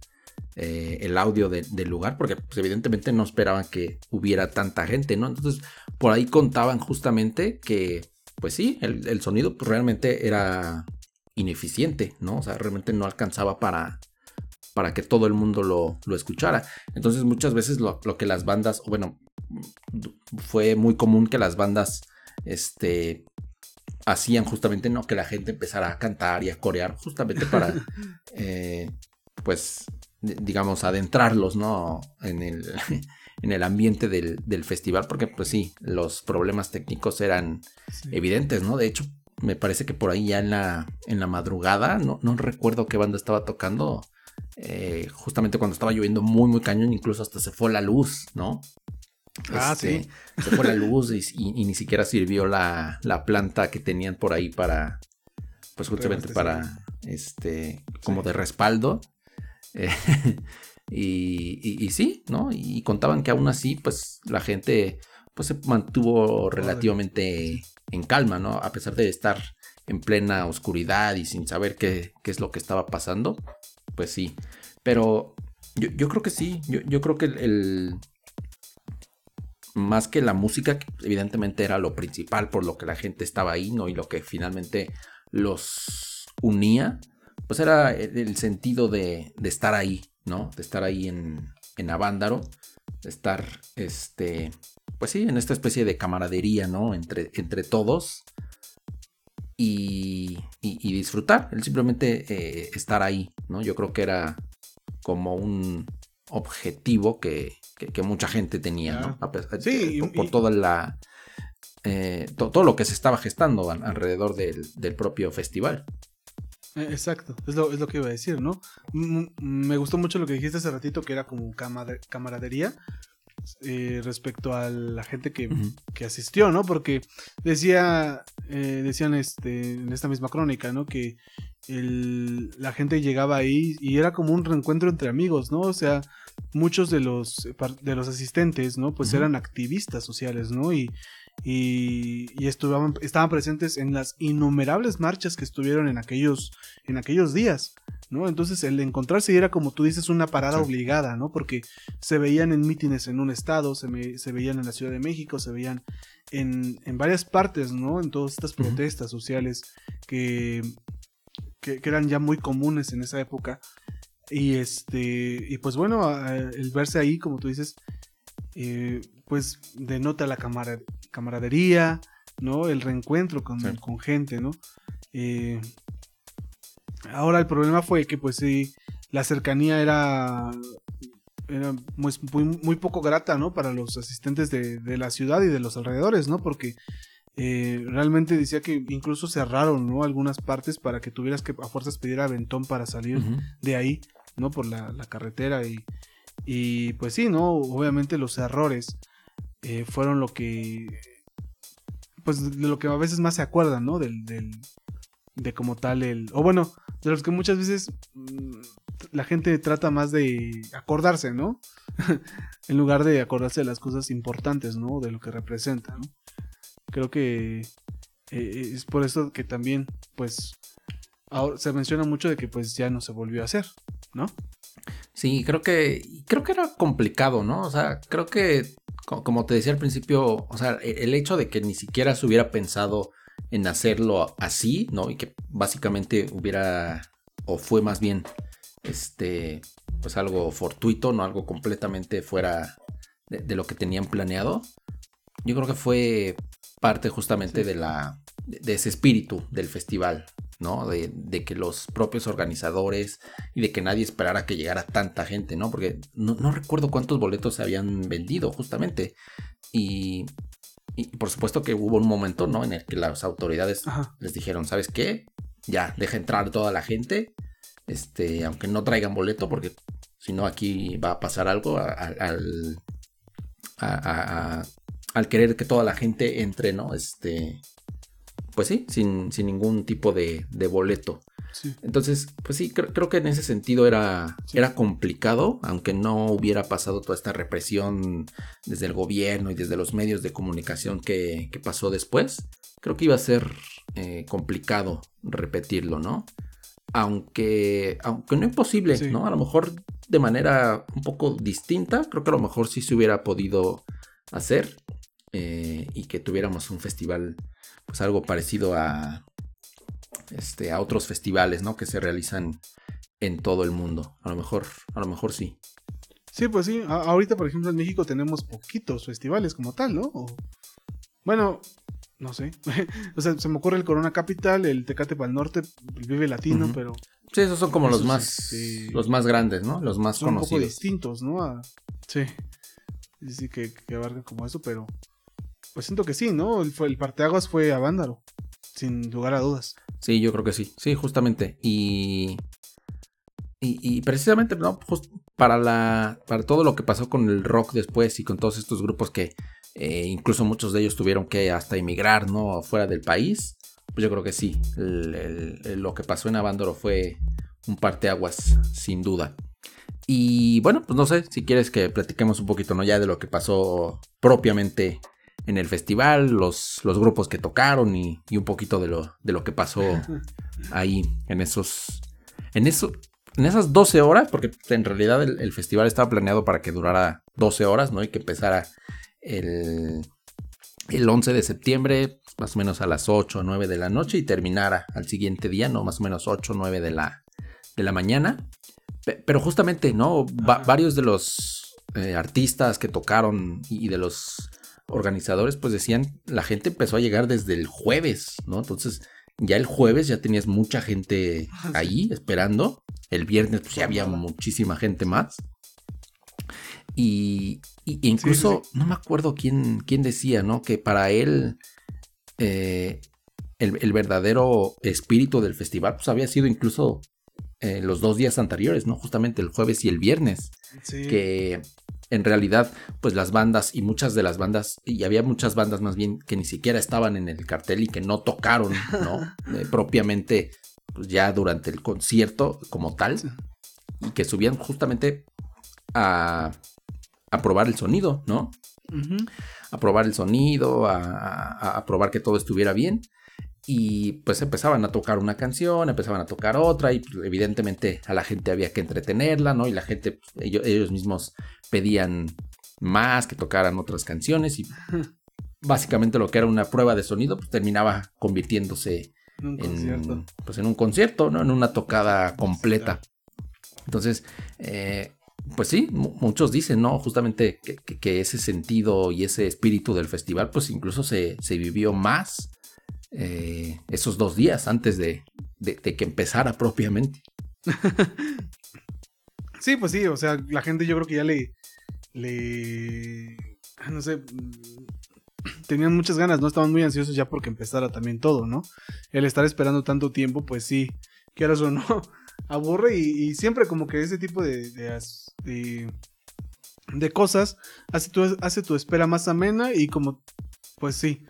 eh, el audio del lugar, porque pues, evidentemente no esperaban que hubiera tanta gente, ¿no? Entonces, por ahí contaban justamente que, pues sí, el, sonido pues, realmente era ineficiente, ¿no? O sea, realmente no alcanzaba para, para que todo el mundo lo, lo escuchara. Entonces muchas veces lo, lo, que las bandas, bueno, fue muy común que las bandas, este, hacían justamente, ¿no? Que la gente empezara a cantar y a corear justamente para, eh, pues, digamos, adentrarlos, ¿no? En el, en el ambiente del, del, festival, porque pues sí, los problemas técnicos eran sí. evidentes, ¿no? De hecho, me parece que por ahí ya en la, en la madrugada, no, no recuerdo qué banda estaba tocando, eh, justamente cuando estaba lloviendo muy, muy cañón, incluso hasta se fue la luz, ¿no? Ah, este, sí. Se fue la luz y, y, y ni siquiera sirvió la, la, planta que tenían por ahí para, pues justamente para, este, como sí. de respaldo. Eh, y, y, sí, ¿no? Y contaban que aún así, pues la gente, pues se mantuvo relativamente en calma, ¿no? A pesar de estar en plena oscuridad y sin saber qué, qué es lo que estaba pasando, pues sí. Pero yo, yo creo que sí, yo, yo creo que el, el, más que la música, que evidentemente era lo principal por lo que la gente estaba ahí, ¿no? Y lo que finalmente los unía, pues era el sentido de, estar ahí, ¿no? De estar ahí en, en Avándaro, de estar, este, pues sí, en esta especie de camaradería, ¿no? Entre, entre todos y, y, y disfrutar, el simplemente eh, estar ahí, ¿no? Yo creo que era como un objetivo que, que, que mucha gente tenía, ¿no? A pesar, sí, por, por toda la... Eh, to, todo lo que se estaba gestando alrededor del, del propio festival. Eh, exacto, es lo, es lo, que iba a decir, ¿no? M me gustó mucho lo que dijiste hace ratito, que era como camaradería eh, respecto a la gente que, uh -huh. que, asistió, ¿no? Porque decía, eh, decían este, en esta misma crónica, ¿no? Que el, la gente llegaba ahí y era como un reencuentro entre amigos, ¿no? O sea, muchos de los, de los asistentes, ¿no? Pues uh -huh. eran activistas sociales, ¿no? Y, y, y estaban, estaban presentes en las innumerables marchas que estuvieron en aquellos, en aquellos días, ¿no? Entonces el encontrarse era como tú dices una parada sí. obligada, ¿no? Porque se veían en mítines en un estado, se, me, se veían en la Ciudad de México, se veían en, en varias partes, ¿no? En todas estas protestas uh -huh. sociales que, que, que, eran ya muy comunes en esa época. Y este, y pues bueno, el verse ahí, como tú dices, eh, pues denota la camar camaradería, ¿no? El reencuentro con, sí. con gente, ¿no? Eh, ahora el problema fue que pues sí, la cercanía era, era muy, muy, muy, poco grata, ¿no? Para los asistentes de, de, la ciudad y de los alrededores, ¿no? Porque eh, realmente decía que incluso cerraron, ¿no? Algunas partes para que tuvieras que a fuerzas pedir aventón para salir uh -huh. de ahí, ¿no? Por la, la carretera y, y, pues sí, ¿no? Obviamente los errores eh, fueron lo que pues de lo que a veces más se acuerdan, ¿no? Del, del, de como tal el... O bueno, de los que muchas veces mmm, la gente trata más de acordarse, ¿no? en lugar de acordarse de las cosas importantes, ¿no? De lo que representa, ¿no? Creo que eh, es por eso que también, pues, ahora se menciona mucho de que pues ya no se volvió a hacer, ¿no? Sí, creo que creo que era complicado, ¿no? O sea, creo que como te decía al principio, o sea, e-, el hecho de que ni siquiera se hubiera pensado en hacerlo así, ¿no? Y que básicamente hubiera, o fue más bien, este, pues algo fortuito, ¿no? Algo completamente fuera de, de lo que tenían planeado. Yo creo que fue parte justamente sí. de la, de ese espíritu del festival, ¿no? De, de, que los propios organizadores y de que nadie esperara que llegara tanta gente, ¿no? Porque no, no recuerdo cuántos boletos se habían vendido, justamente. Y, y, por supuesto que hubo un momento, ¿no? En el que las autoridades Ajá. les dijeron, ¿sabes qué? Ya, deja entrar toda la gente, este, aunque no traigan boleto, porque si no aquí va a pasar algo al, a, a, al querer que toda la gente entre, ¿no? Este, pues sí, sin, sin ningún tipo de, de boleto. Sí. Entonces, pues sí, creo, creo, que en ese sentido era, sí. era complicado, aunque no hubiera pasado toda esta represión desde el gobierno y desde los medios de comunicación que, que pasó después. Creo que iba a ser eh, complicado repetirlo, ¿no? Aunque, aunque no imposible, sí. ¿no? A lo mejor de manera un poco distinta, creo que a lo mejor sí se hubiera podido hacer eh, y que tuviéramos un festival, pues algo parecido a, este, a otros festivales, ¿no? Que se realizan en todo el mundo. A lo mejor, a lo mejor sí. Sí, pues sí. A- ahorita, por ejemplo, en México tenemos poquitos festivales como tal, ¿no? O- bueno, no sé. o sea, se me ocurre el Corona Capital, el Tecate para el Norte, el Vive Latino, pero Sí, esos son como los más, sí. los más grandes, ¿no? Los más son un poco conocidos. distintos, ¿no? A- sí. Sí, sí, que, que abarcan como eso, pero pues siento que sí, ¿no? El, el parteaguas fue a Vándaro, sin lugar a dudas. Sí, yo creo que sí. Sí, justamente. Y. Y, precisamente, ¿no? Para la. Para todo lo que pasó con el rock después y con todos estos grupos que eh, incluso muchos de ellos tuvieron que hasta emigrar, ¿no? Fuera del país. Pues yo creo que sí. lo que pasó en Avándaro fue un parteaguas, sin duda. Y bueno, pues no sé si quieres que platiquemos un poquito, ¿no? Ya de lo que pasó propiamente en el festival, los, los grupos que tocaron y, y un poquito de lo, de lo que pasó ahí en esos. En eso. En esas 12 horas, porque en realidad el, el festival estaba planeado para que durara 12 horas, ¿no? Y que empezara el, el 11 de septiembre, más o menos a las 8 o 9 de la noche, y terminara al siguiente día, ¿no? Más o menos 8 o 9 de la, de la mañana. Pe- Pero justamente, ¿no? Va- varios de los eh, artistas que tocaron y de los organizadores, pues decían, la gente empezó a llegar desde el jueves, ¿no? Entonces, ya el jueves ya tenías mucha gente Ah, ahí esperando. El viernes, pues ya había muchísima gente más. Y, y- e incluso, sí, no me acuerdo quién, quién decía, ¿no? Que para él, eh, el, el verdadero espíritu del festival, pues había sido incluso eh, los dos días anteriores, ¿no? Justamente el jueves y el viernes Sí. que en realidad pues las bandas y muchas de las bandas y había muchas bandas más bien que ni siquiera estaban en el cartel y que no tocaron no Eh, propiamente pues, ya durante el concierto como tal y que subían justamente a, a probar el sonido no a probar el sonido a, a- a probar que todo estuviera bien y pues empezaban a tocar una canción, empezaban a tocar otra y pues, evidentemente a la gente había que entretenerla, ¿no? Y la gente, pues, ellos, ellos mismos pedían más, que tocaran otras canciones y básicamente lo que era una prueba de sonido pues terminaba convirtiéndose En un concierto. en, pues, en un concierto, ¿no? En una tocada completa. Entonces, eh, pues sí, mu- muchos dicen, ¿no? Justamente que, que- que ese sentido y ese espíritu del festival, pues incluso se, se vivió más eh, esos dos días antes de, de- que empezara propiamente. Sí, pues sí, o sea, la gente yo creo que ya le. le. ah, no sé. mm, Tenían muchas ganas, ¿no? Estaban muy ansiosos ya porque empezara también todo, ¿no? El estar esperando tanto tiempo, pues sí, quieras o no, aburre y, siempre como que ese tipo de. de, de, de cosas hace tu, hace tu espera más amena y como. Pues sí,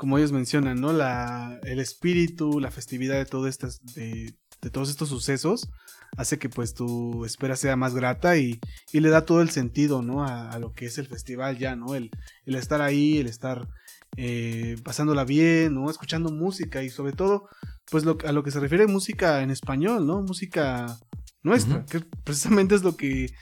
como ellos mencionan, ¿no? La, el espíritu, la festividad de, todo estas, de, de todos estos sucesos hace que pues tu espera sea más grata y, y le da todo el sentido, ¿no? A, a lo que es el festival ya, ¿no? El, el estar ahí, el estar eh, pasándola bien, ¿no? Escuchando música y sobre todo, pues lo, a lo que se refiere música en español, ¿no? Música nuestra, que precisamente es lo que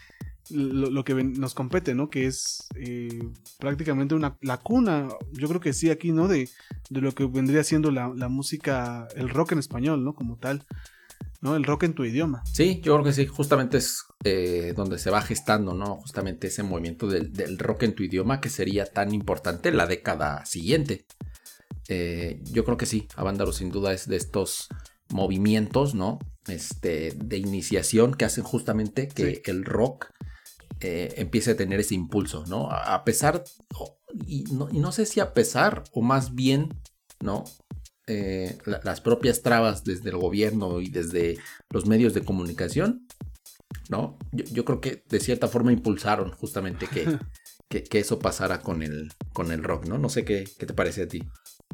lo, lo que nos compete, ¿no? Que es eh, prácticamente una, la cuna, yo creo que sí aquí, ¿no? De, de lo que vendría siendo la, la música, el rock en español, ¿no? Como tal, ¿no? El rock en tu idioma. Sí, yo creo que sí, justamente es eh, donde se va gestando, ¿no? Justamente ese movimiento del, del rock en tu idioma que sería tan importante en la década siguiente. Eh, yo creo que sí, Avándaro sin duda es de estos movimientos, ¿no? Este, de iniciación que hacen justamente que Sí. el rock eh, empiece a tener ese impulso, ¿no? A, a pesar, y, no, y no sé si a pesar o más bien, ¿no? Eh, la- las propias trabas desde el gobierno y desde los medios de comunicación, ¿no? Yo, yo creo que de cierta forma impulsaron justamente que, que, que eso pasara con el, con el rock, ¿no? No sé qué, qué te parece a ti.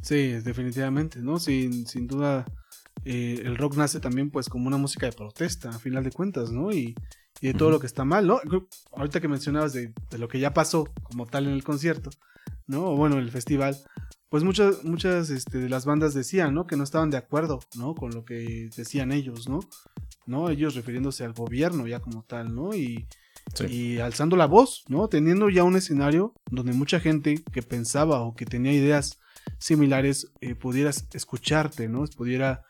Sí, definitivamente, ¿no? Sin, sin duda, eh, el rock nace también pues como una música de protesta, a final de cuentas, ¿no? Y, y de todo lo que está mal, ¿no? Ahorita que mencionabas de, de lo que ya pasó como tal en el concierto, ¿no? O bueno, el festival, pues muchas, muchas este, de las bandas decían, ¿no? Que no estaban de acuerdo, ¿no? Con lo que decían ellos, ¿no? ¿No? Ellos refiriéndose al gobierno ya como tal, ¿no? Y, Sí. y alzando la voz, ¿no? Teniendo ya un escenario donde mucha gente que pensaba o que tenía ideas similares eh, pudieras escucharte, ¿no? Pudiera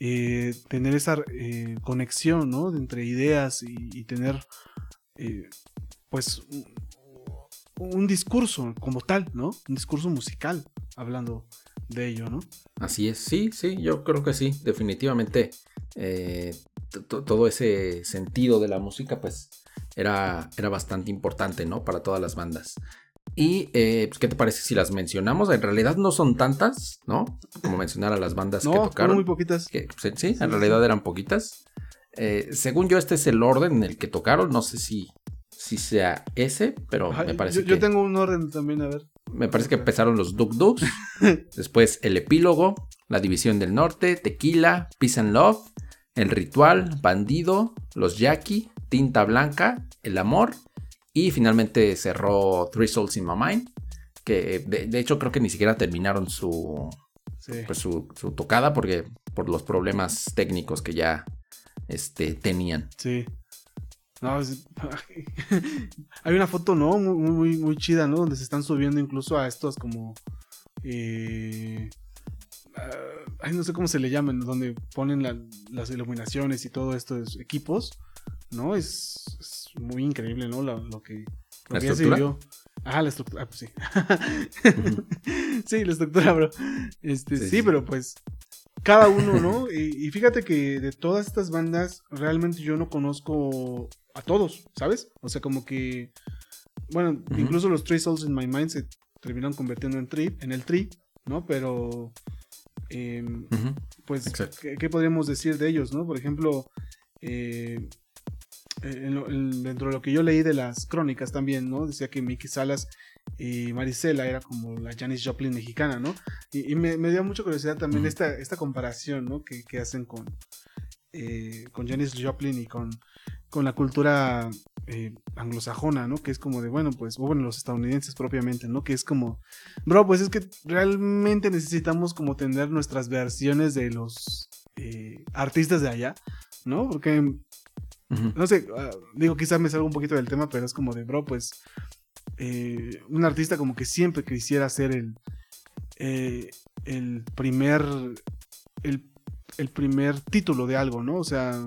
eh, tener esa eh, conexión, ¿no? Entre ideas y, tener, eh, pues, un, discurso como tal, ¿no? Un discurso musical hablando de ello, ¿no? Así es, sí, sí, yo creo que sí, definitivamente todo ese sentido de la música, pues, era, era bastante importante, ¿no? Para todas las bandas. Y, eh, pues, ¿qué te parece si las mencionamos? En realidad no son tantas, ¿no? Como mencionar a las bandas que tocaron. muy poquitas. Que, pues, sí, en realidad eran poquitas. Eh, según yo, este es el orden en el que tocaron. No sé si, si sea ese, pero me parece yo, que... Yo tengo un orden también, a ver. Me parece que empezaron los Duk Duks. después el epílogo, la división del norte, Tequila, Peace and Love, el ritual, Bandido, los Jackie, Tinta Blanca, el amor y finalmente cerró Three Souls in My Mind, que de, hecho creo que ni siquiera terminaron su, pues, su, tocada porque por los problemas técnicos que ya este, tenían. Sí. hay una foto, ¿no? Muy, muy, chida, ¿no? Donde se están subiendo incluso a estos como... Eh, ah, ay, no sé cómo se le llaman, donde ponen las iluminaciones y todo estos equipos, ¿no? es muy increíble, ¿no? Lo, que... ¿La estructura? Ah, la estructura, ah, pues sí. sí, la estructura, bro. Este, sí, pero pues cada uno, ¿no? Y, fíjate que de todas estas bandas, realmente yo no conozco a todos, ¿sabes? O sea, como que, bueno, incluso los Three Souls in My Mind se terminaron convirtiendo en, tri, en el Tri, ¿no? Pero, em, pues, ¿qué, podríamos decir de ellos, ¿no? Por ejemplo, eh, dentro de lo que yo leí de las crónicas también, ¿no? Decía que Mickey Salas y Marisela era como la Janis Joplin mexicana, ¿no? Y, me, dio mucha curiosidad también esta, esta comparación, ¿no? Que, hacen con, eh, con Janis Joplin y con, con la cultura eh, anglosajona, ¿no? Que es como de, bueno, pues, o bueno, los estadounidenses propiamente, ¿no? Que es como, bro, pues es que realmente necesitamos como tener nuestras versiones de los eh, artistas de allá, ¿no? Porque no sé, ah, digo, quizás me salga un poquito del tema, pero es como de, bro, pues, eh, un artista como que siempre quisiera ser el, eh, el primer, el, el primer título de algo, ¿no? O sea,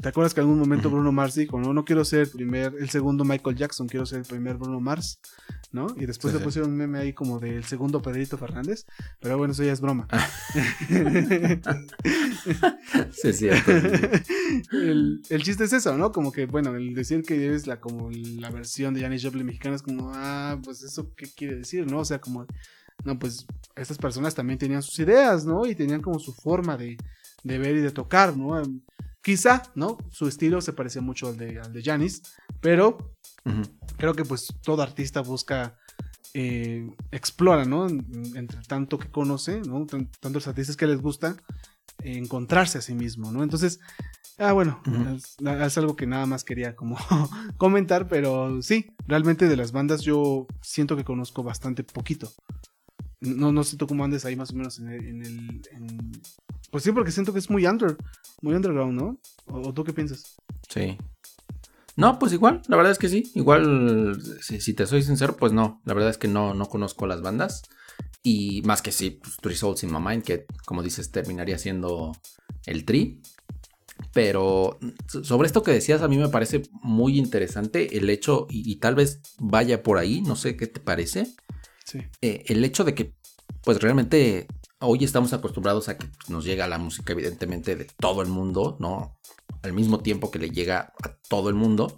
¿Te acuerdas que en algún momento Bruno Mars dijo, no, no quiero ser el primer, el segundo Michael Jackson, quiero ser el primer Bruno Mars, ¿no? Y después le pusieron un meme ahí como del segundo Pedrito Fernández, pero bueno, eso ya es broma. Ah. sí, sí. el, el, chiste es eso, ¿no? Como que, bueno, el decir que eres la, como la versión de Janis Joplin mexicana es como, ah, pues eso qué quiere decir, ¿no? O sea, como, no, pues estas personas también tenían sus ideas, ¿no? Y tenían como su forma de, de ver y de tocar, ¿no? Quizá, ¿no? Su estilo se parece mucho al de, al de Janis, pero creo que pues todo artista busca, eh, explora, ¿no? Entre tanto que conoce, ¿no? Tantos artistas que les gusta, encontrarse a sí mismo, ¿no? Entonces, ah, bueno, es, algo que nada más quería como comentar, pero sí, realmente de las bandas yo siento que conozco bastante poquito. No, no sé tú cómo andes ahí más o menos en el, pues sí, porque siento que es muy under, muy underground, ¿no? ¿O, tú qué piensas? Sí. No, pues igual, la verdad es que sí. Igual, si, te soy sincero, pues no. La verdad es que no, no conozco las bandas. Y más que sí, pues, Three Souls in My Mind, que como dices, terminaría siendo el Tri. Pero sobre esto que decías, a mí me parece muy interesante el hecho, y, tal vez vaya por ahí, no sé qué te parece. Sí. Eh, el hecho de que, pues realmente Hoy estamos acostumbrados a que pues, nos llega la música evidentemente de todo el mundo, ¿no? Al mismo tiempo que le llega a todo el mundo.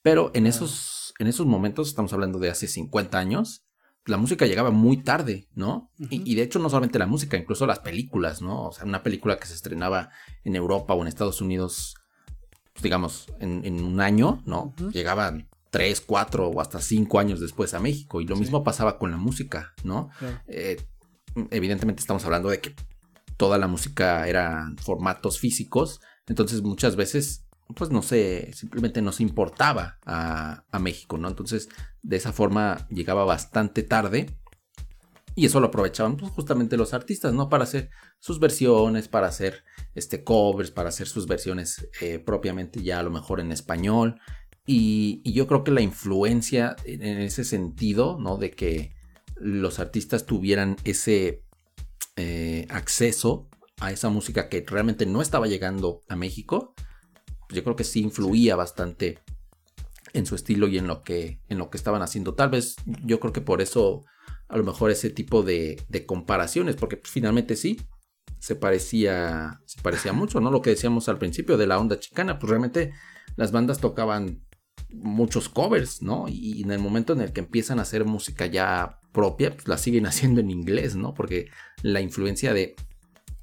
Pero en esos, en esos momentos, estamos hablando de hace 50 años, la música llegaba muy tarde, ¿no? y, de hecho no solamente la música, incluso las películas, ¿no? O sea, una película que se estrenaba en Europa o en Estados Unidos, pues, digamos, en, un año, ¿no? Llegaban tres, cuatro o hasta cinco años después a México. Y lo mismo pasaba con la música, ¿no? Eh, evidentemente estamos hablando de que toda la música eran formatos físicos, entonces muchas veces, pues no sé, simplemente no se importaba a, México, ¿no? Entonces, de esa forma llegaba bastante tarde. Y eso lo aprovechaban pues, justamente los artistas, ¿no? Para hacer sus versiones, para hacer este, covers, para hacer sus versiones eh, propiamente ya a lo mejor en español. Y, y, yo creo que la influencia en ese sentido, ¿no? De que los artistas tuvieran ese eh, acceso a esa música que realmente no estaba llegando a México, pues yo creo que sí influía bastante en su estilo y en lo que en lo que estaban haciendo. Tal vez yo creo que por eso a lo mejor ese tipo de, de comparaciones, porque pues, finalmente sí se parecía se parecía mucho, ¿no? Lo que decíamos al principio de la onda chicana, pues realmente las bandas tocaban muchos covers, ¿no? Y en el momento en el que empiezan a hacer música ya propia, pues la siguen haciendo en inglés, ¿no? Porque la influencia de,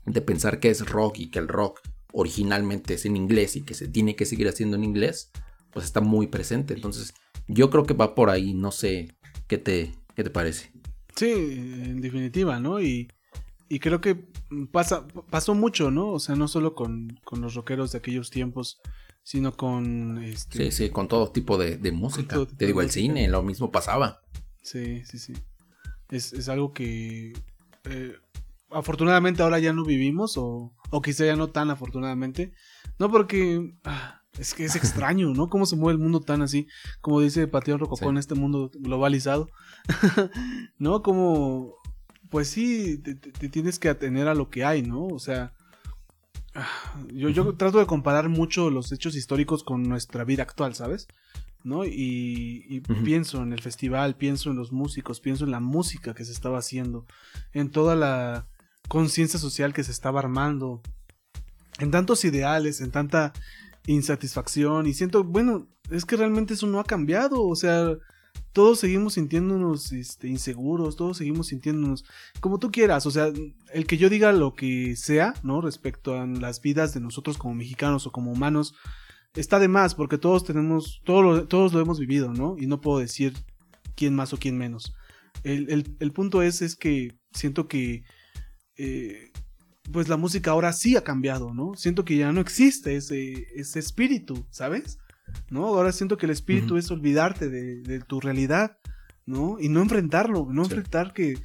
de pensar que es rock y que el rock originalmente es en inglés y que se tiene que seguir haciendo en inglés, pues está muy presente. Entonces, yo creo que va por ahí, no sé qué te, qué te parece. Sí, en definitiva, ¿no? Y, y creo que pasa, pasó mucho, ¿no? O sea, no solo con, con los rockeros de aquellos tiempos, sino con... Este, sí, sí, con todo tipo de, de música. Te digo, el cine, lo mismo pasaba. Sí, sí, sí. Es, es algo que eh, afortunadamente ahora ya no vivimos, o, o quizá ya no tan afortunadamente. No, porque ah, es que es extraño, ¿no? Cómo se mueve el mundo tan así, como dice Patio Rococó en este mundo globalizado. ¿No? Como, pues sí, te, te, tienes que atener a lo que hay, ¿no? O sea, ah, yo, yo trato de comparar mucho los hechos históricos con nuestra vida actual, ¿sabes? ¿No? Y, y pienso en el festival, pienso en los músicos, pienso en la música que se estaba haciendo, en toda la conciencia social que se estaba armando, en tantos ideales, en tanta insatisfacción y siento, bueno, es que realmente eso no ha cambiado, o sea, todos seguimos sintiéndonos este, inseguros, todos seguimos sintiéndonos como tú quieras, o sea, el que yo diga lo que sea, ¿no? Respecto a las vidas de nosotros como mexicanos o como humanos, está de más porque todos tenemos, todos lo, todos lo hemos vivido, ¿no? Y no puedo decir quién más o quién menos. El, el, punto es, es que siento que eh, pues la música ahora sí ha cambiado, ¿no? Siento que ya no existe ese, ese espíritu, ¿sabes? ¿No? Ahora siento que el espíritu es olvidarte de, de, tu realidad, ¿no? Y no enfrentarlo, no enfrentar que,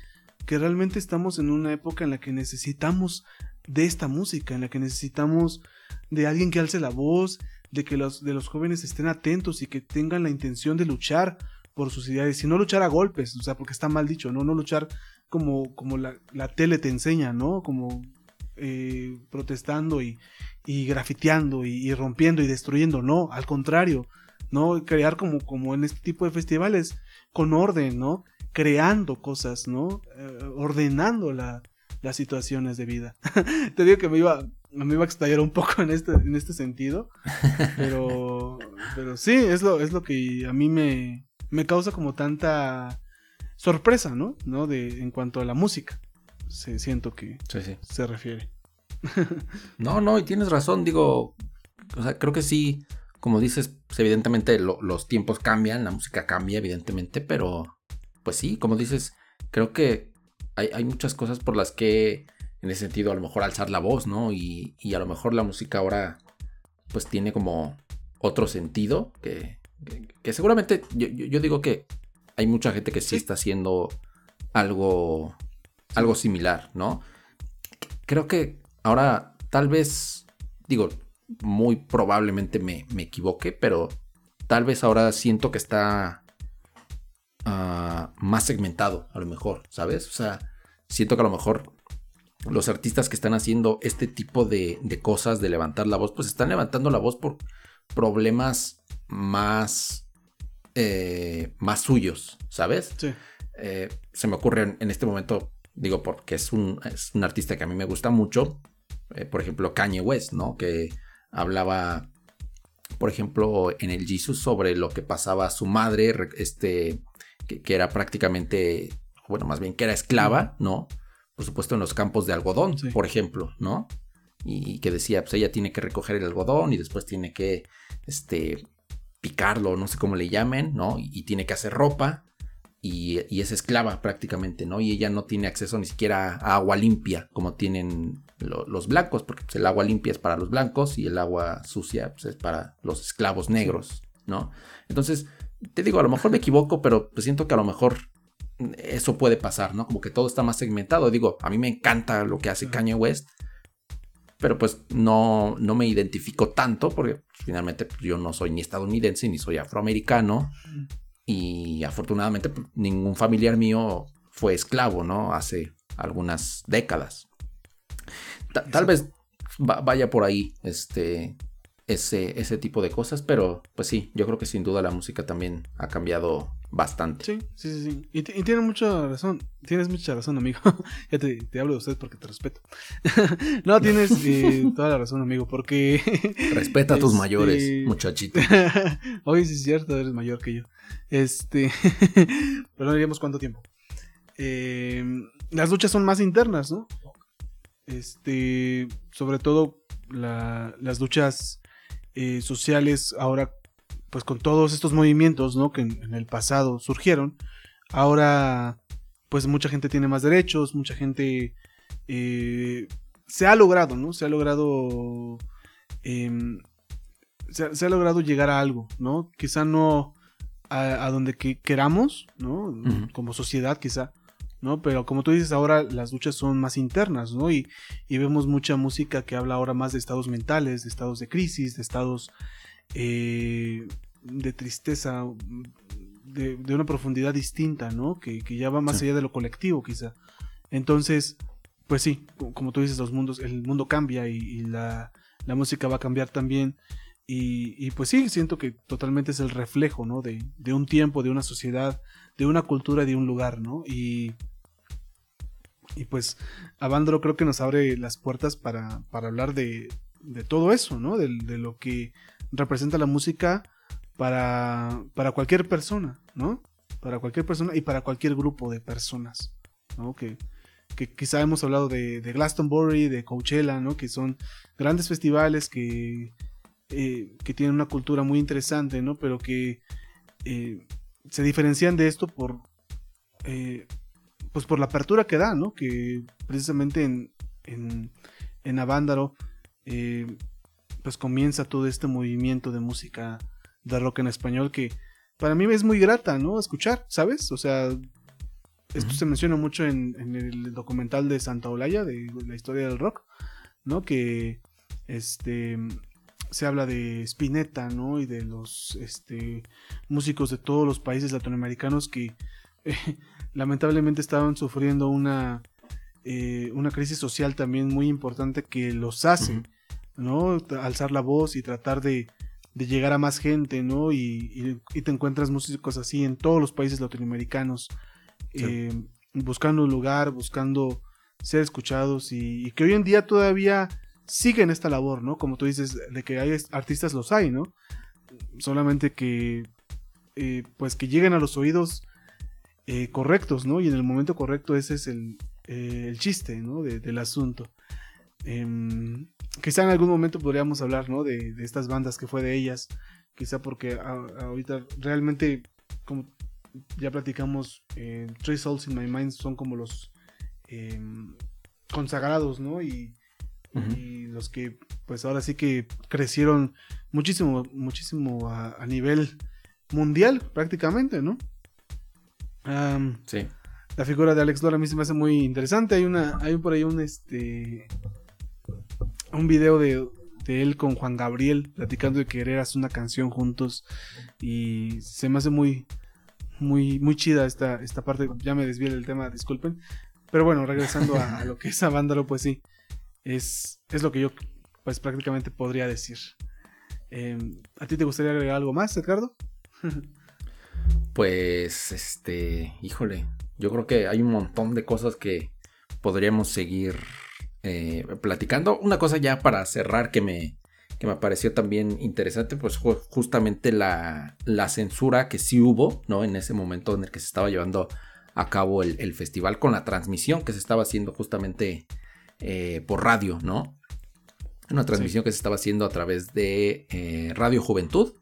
que realmente estamos en una época en la que necesitamos de esta música, en la que necesitamos de alguien que alce la voz, de que los, de los jóvenes estén atentos y que tengan la intención de luchar por sus ideas y no luchar a golpes, o sea, porque está mal dicho, no, no luchar como, como la, la tele te enseña, ¿no? Como eh, protestando y, y grafiteando y, rompiendo y destruyendo, no, al contrario, ¿no? Crear como, como en este tipo de festivales con orden, ¿no? Creando cosas, ¿no? Eh, ordenando la, las situaciones de vida. Te digo que me iba, me iba a estallar un poco en este, en este sentido. Pero, pero sí, es lo, es lo que a mí me, me causa como tanta sorpresa, ¿no? ¿No? De, en cuanto a la música. Se, siento que se refiere. no, no, y tienes razón, digo, o sea, creo que sí, como dices, pues evidentemente los tiempos cambian, la música cambia, evidentemente, pero pues sí, como dices, creo que hay, hay muchas cosas por las que en ese sentido a lo mejor alzar la voz, ¿no? Y, a lo mejor la música ahora pues tiene como otro sentido que, que, seguramente yo, digo que hay mucha gente que sí, está haciendo algo, algo similar, ¿no? Creo que ahora tal vez, digo, muy probablemente me, equivoque, pero tal vez ahora siento que está ah, más segmentado, a lo mejor, ¿sabes? O sea, siento que a lo mejor los artistas que están haciendo este tipo de, cosas, de levantar la voz, pues están levantando la voz por problemas más, eh, más suyos, ¿sabes? Sí. Eh, se me ocurre en, este momento, digo, porque es un, es un, artista que a mí me gusta mucho, eh, por ejemplo, Kanye West, ¿no? Que hablaba, por ejemplo, en el Jesus sobre lo que pasaba a su madre, este, que, que era prácticamente, bueno, más bien que era esclava, ¿no? Por supuesto, en los campos de algodón, por ejemplo, ¿no? Y que decía, pues ella tiene que recoger el algodón y después tiene que, este, picarlo, no sé cómo le llamen, ¿no? Y, tiene que hacer ropa y, es esclava prácticamente, ¿no? Y ella no tiene acceso ni siquiera a agua limpia como tienen los blancos, porque pues, el agua limpia es para los blancos y el agua sucia pues, es para los esclavos negros, ¿no? Entonces, te digo, a lo mejor me equivoco, pero pues siento que a lo mejor eso puede pasar, ¿no? Como que todo está más segmentado. Digo, a mí me encanta lo que hace Kanye West, pero pues no, no me identifico tanto porque pues, finalmente pues, yo no soy ni estadounidense ni soy afroamericano y afortunadamente pues, ningún familiar mío fue esclavo, ¿no? Hace algunas décadas. tal vez vaya por ahí, este, ese, ese tipo de cosas, pero pues sí, yo creo que sin duda la música también ha cambiado bastante. Sí, sí, sí, sí. Y, y tiene mucha razón, tienes mucha razón, amigo. ya te, te, hablo de usted porque te respeto. no, tienes eh, toda la razón, amigo, porque... Respeta a tus este, mayores, muchachito. Oye, sí es cierto, eres mayor que yo. Este... pero no diríamos cuánto tiempo. Eh, las luchas son más internas, ¿no? Este, sobre todo la, las luchas eh, sociales ahora pues con todos estos movimientos, ¿no? Que en, el pasado surgieron, ahora pues mucha gente tiene más derechos, mucha gente eh, se ha logrado, ¿no? Se ha logrado em, se, ha, logrado llegar a algo, ¿no? Quizá no a, donde queramos, ¿no? Como sociedad quizá, ¿no? Pero como tú dices, ahora las luchas son más internas, ¿no? Y, y, vemos mucha música que habla ahora más de estados mentales, de estados de crisis, de estados eh, de tristeza, de, una profundidad distinta, ¿no? Que, ya va más allá de lo colectivo, quizá. Entonces, pues sí, como tú dices, los mundos, el mundo cambia y, la, música va a cambiar también. Y, pues sí, siento que totalmente es el reflejo, ¿no? De, un tiempo, de una sociedad, de una cultura, de un lugar, ¿no? Y, y pues Avándaro creo que nos abre las puertas para, para hablar de, de todo eso, ¿no? De, lo que representa la música para, para cualquier persona, ¿no? Para cualquier persona y para cualquier grupo de personas, ¿no? Que, que quizá hemos hablado de, de, Glastonbury, de Coachella, ¿no? Que son grandes festivales que, eh, que tienen una cultura muy interesante, ¿no? Pero que eh, se diferencian de esto por, eh, pues por la apertura que da, ¿no? Que precisamente en, en, en Avándaro, pues comienza todo este movimiento de música de rock en español que para mí es muy grata, ¿no? Escuchar, ¿sabes? O sea, esto se menciona mucho en, el documental de Santa Olaya, de la historia del rock, ¿no? Que este se habla de Spinetta, ¿no? Y de los este, músicos de todos los países latinoamericanos que lamentablemente estaban sufriendo una, eh, una crisis social también muy importante que los hace, ¿no? Alzar la voz y tratar de, de llegar a más gente, ¿no? Y, te encuentras músicos así en todos los países latinoamericanos, eh, buscando un lugar, buscando ser escuchados y, que hoy en día todavía siguen esta labor, ¿no? Como tú dices, de que hay artistas los hay, ¿no? Solamente que, eh, pues que lleguen a los oídos eh, correctos, ¿no? Y en el momento correcto ese es el, el chiste, ¿no? del asunto. Em, quizá en algún momento podríamos hablar, ¿no? De, estas bandas que fue de ellas. Quizá porque ahorita realmente, como ya platicamos, eh, Three Souls in My Mind son como los em, consagrados, ¿no? Y, los que, pues ahora sí que crecieron muchísimo, muchísimo a, nivel mundial prácticamente, ¿no? sí. La figura de Alex Lora a mí se me hace muy interesante. Hay una, hay por ahí un este un video de, él con Juan Gabriel platicando de querer hacer una canción juntos y se me hace muy muy muy chida esta, esta parte ya me desvié del tema disculpen pero bueno regresando a, lo que es Avándalo pues sí es, es lo que yo pues prácticamente podría decir em, ¿a ti te gustaría agregar algo más Edgardo? pues este híjole yo creo que hay un montón de cosas que podríamos seguir eh, platicando. Una cosa ya para cerrar que me, que me pareció también interesante, pues justamente la, la, censura que sí hubo, ¿no? En ese momento en el que se estaba llevando a cabo el, festival con la transmisión que se estaba haciendo justamente eh, por radio, ¿no? Una transmisión que se estaba haciendo a través de eh, Radio Juventud,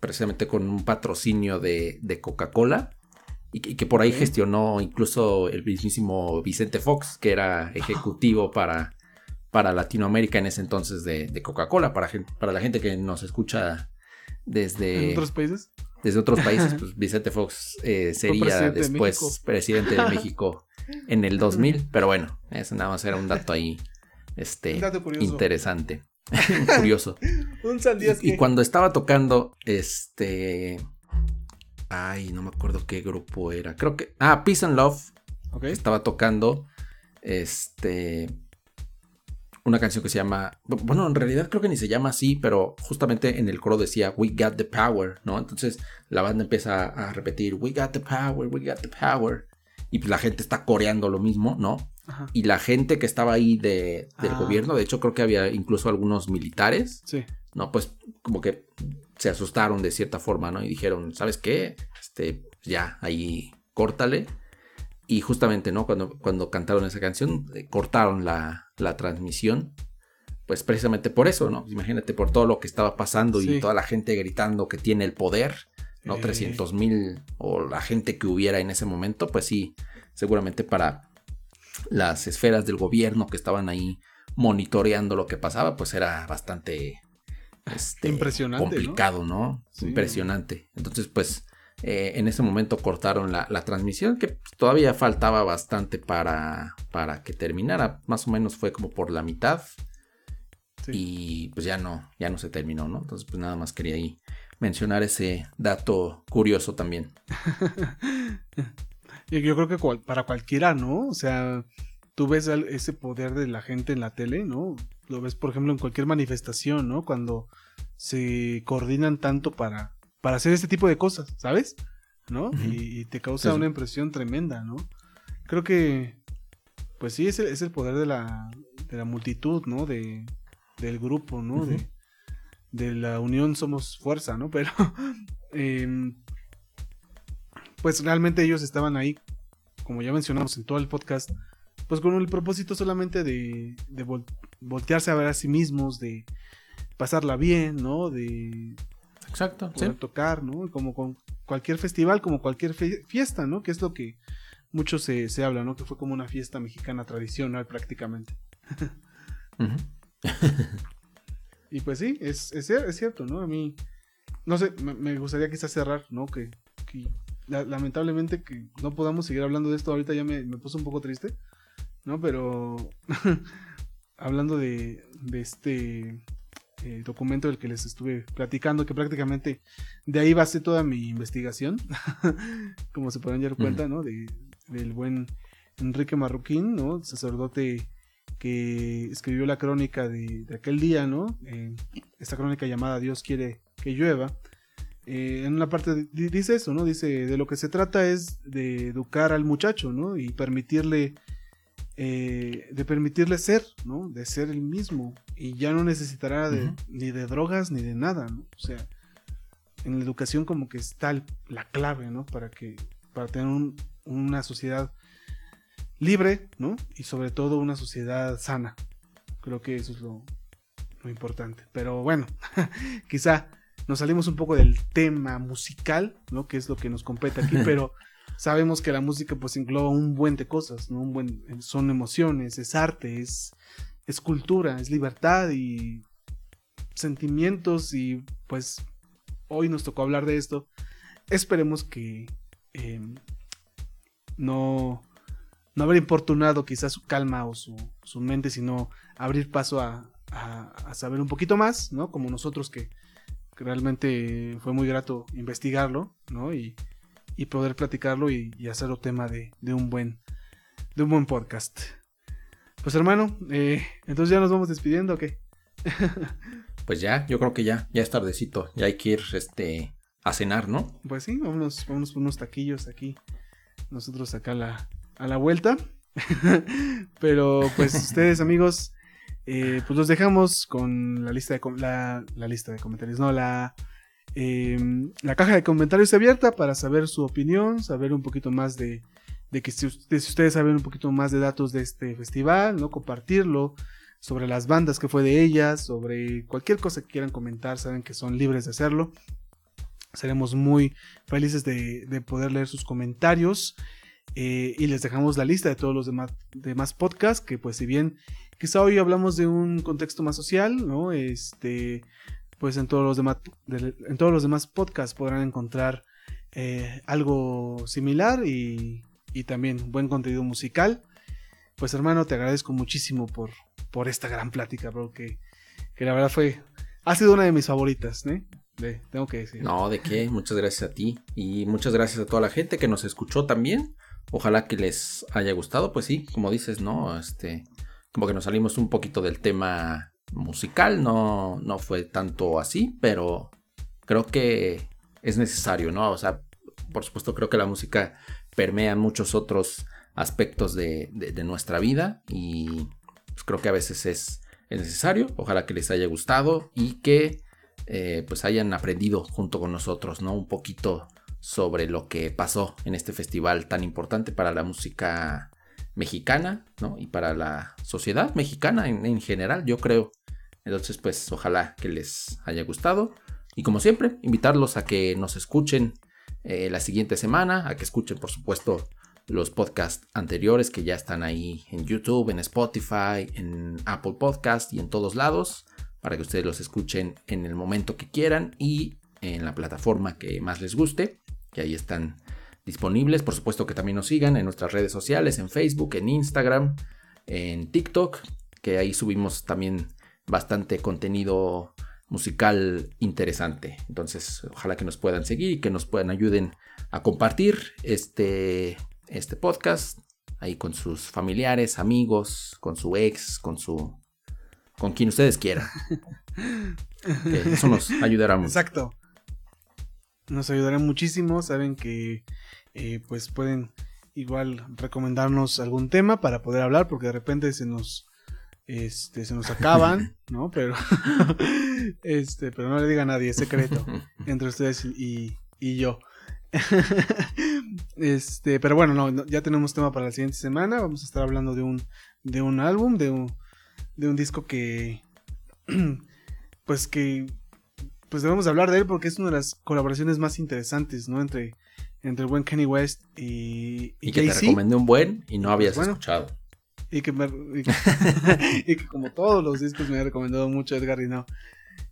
precisamente con un patrocinio de, de Coca-Cola y que, por ahí gestionó incluso el mismísimo Vicente Fox, que era ejecutivo para, para Latinoamérica en ese entonces de, Coca-Cola, para, para la gente que nos escucha desde... otros países? Desde otros países, pues Vicente Fox eh, sería después presidente de México en el 2000, pero bueno, eso nada más era un dato ahí este, interesante. curioso. un y, y cuando estaba tocando, este Ay, no me acuerdo qué grupo era. Creo que. Ah, Peace and Love. Estaba tocando. Este. una canción que se llama, bueno, en realidad creo que ni se llama así, pero justamente en el coro decía We Got the Power, ¿no? Entonces la banda empieza a repetir We Got the Power, We Got the Power. Y pues la gente está coreando lo mismo, ¿no? Y la gente que estaba ahí de, del ah. gobierno, de hecho creo que había incluso algunos militares, sí. ¿no? Pues como que se asustaron de cierta forma, ¿no? Y dijeron, ¿sabes qué? Este, ya, ahí córtale. Y justamente, ¿no? Cuando, cuando cantaron esa canción, eh, cortaron la, la, transmisión. Pues precisamente por eso, ¿no? Imagínate por todo lo que estaba pasando y toda la gente gritando que tiene el poder, ¿no? 300 mil o la gente que hubiera en ese momento, pues sí, seguramente para las esferas del gobierno que estaban ahí monitoreando lo que pasaba, pues era bastante este, Impresionante, complicado, ¿no? Impresionante. Entonces, pues eh, en ese momento cortaron la, transmisión, que todavía faltaba bastante para, para que terminara. Más o menos fue como por la mitad. Y pues ya no, ya no se terminó, ¿no? Entonces, pues nada más quería ahí mencionar ese dato curioso también. Yo creo que para cualquiera, ¿no? O sea, tú ves ese poder de la gente en la tele, ¿no? Lo ves, por ejemplo, en cualquier manifestación, ¿no? Cuando se coordinan tanto para para hacer este tipo de cosas, ¿sabes? ¿No? y, te causa una impresión tremenda, ¿no? Creo que, pues sí, es el, es el poder de la, de la multitud, ¿no? De, del grupo, ¿no? de, de, la unión somos fuerza, ¿no? Pero, em, pues realmente ellos estaban ahí, como ya mencionamos en todo el podcast, pues con el propósito solamente de, de voltearse a ver a sí mismos, de pasarla bien, ¿no? De Exacto. Poder tocar, ¿no? Como con cualquier festival, como cualquier fiesta, ¿no? Que es lo que mucho se, habla, ¿no? Que fue como una fiesta mexicana tradicional prácticamente. y pues sí, es, es, cierto, ¿no? A mí, no sé, me, gustaría quizás cerrar, ¿no? Que, lamentablemente que no podamos seguir hablando de esto ahorita ya me, me puso un poco triste, ¿no? Pero hablando de, de este el documento del que les estuve platicando, que prácticamente de ahí ser toda mi investigación, como se pueden dar cuenta, ¿no? De, del buen Enrique Marroquín, ¿no? sacerdote que escribió la crónica de, aquel día, ¿no? Eh, esta crónica llamada Dios quiere que llueva. Eh, en una parte dice eso, ¿no? Dice, de lo que se trata es de educar al muchacho, ¿no? Y permitirle eh, de permitirle ser, ¿no? De ser el mismo. Y ya no necesitará ni de drogas ni de nada, ¿no? O sea, en la educación como que está la clave, ¿no? Para que, para tener una sociedad libre, ¿no? Y sobre todo una sociedad sana. Creo que eso es lo, lo importante. Pero bueno, quizá nos salimos un poco del tema musical, ¿no? Que es lo que nos compete aquí, pero sabemos que la música pues engloba un buen de cosas, son emociones, es arte, es, es cultura, es libertad y sentimientos y pues hoy nos tocó hablar de esto. Esperemos que em, no, no haber importunado quizás su calma o su, su mente, sino abrir paso a, a, saber un poquito más, ¿no? Como nosotros que, que realmente fue muy grato investigarlo, ¿no? Y, y poder platicarlo y, hacerlo tema de, un buen, de un buen podcast. Pues hermano, eh, entonces ya nos vamos despidiendo, ¿o qué? pues ya, yo creo que ya, ya es tardecito, ya hay que ir este, a cenar, ¿no? Pues sí, vámonos, vámonos por unos taquillos aquí, nosotros acá a la, a la vuelta. Pero pues ustedes amigos, eh, pues los dejamos con la lista de la, la lista de comentarios, no, la Em, la caja de comentarios abierta para saber su opinión, saber un poquito más de, que si, ustedes saben un poquito más de datos de este festival, ¿no? Compartirlo sobre las bandas que fue de ellas, sobre cualquier cosa que quieran comentar, saben que son libres de hacerlo. Seremos muy felices de, poder leer sus comentarios. Eh, y les dejamos la lista de todos los demás, demás podcasts, que pues si bien quizá hoy hablamos de un contexto más social, ¿no? Este, pues en todos los demás, en todos los demás podcasts podrán encontrar eh, algo similar y, y, también buen contenido musical. Pues hermano, te agradezco muchísimo por, por esta gran plática, bro, que, la verdad fue, ha sido una de mis favoritas, ¿eh? tengo que decir. No, de qué, muchas gracias a ti y muchas gracias a toda la gente que nos escuchó también. Ojalá que les haya gustado, pues sí, como dices, ¿no? Este, como que nos salimos un poquito del tema musical, no, no fue tanto así, pero creo que es necesario, ¿no? O sea, por supuesto creo que la música permea muchos otros aspectos de, nuestra vida y pues, creo que a veces es, necesario. Ojalá que les haya gustado y que eh, pues hayan aprendido junto con nosotros, ¿no? Un poquito sobre lo que pasó en este festival tan importante para la música mexicana, ¿no? Y para la sociedad mexicana en, general, yo creo. Entonces, pues ojalá que les haya gustado. Y como siempre, invitarlos a que nos escuchen eh, la siguiente semana, a que escuchen, por supuesto, los podcasts anteriores que ya están ahí en YouTube, en Spotify, en Apple Podcast y en todos lados, para que ustedes los escuchen en el momento que quieran y en la plataforma que más les guste, que ahí están disponibles. Por supuesto que también nos sigan en nuestras redes sociales, en Facebook, en Instagram, en TikTok, que ahí subimos también bastante contenido musical interesante. Entonces, ojalá que nos puedan seguir y que nos puedan ayuden a compartir este, este podcast ahí con sus familiares, amigos, con su ex, con su con quien ustedes quieran. eso nos ayudará mucho. Exacto. Nos ayudará muchísimo. Saben que eh, pues pueden igual recomendarnos algún tema para poder hablar, porque de repente se nos este, se nos acaban, ¿no? Pero este, pero no le diga a nadie, es secreto entre ustedes y, y yo. este, pero bueno, no, ya tenemos tema para la siguiente semana. Vamos a estar hablando de un, de un álbum, de un, de un disco que, pues que, pues debemos hablar de él porque es una de las colaboraciones más interesantes, ¿no? Entre, entre el buen Kenny West y, y, que te recomendé un buen y no habías escuchado. Y que, y que, como todos los discos me ha recomendado mucho Edgar no.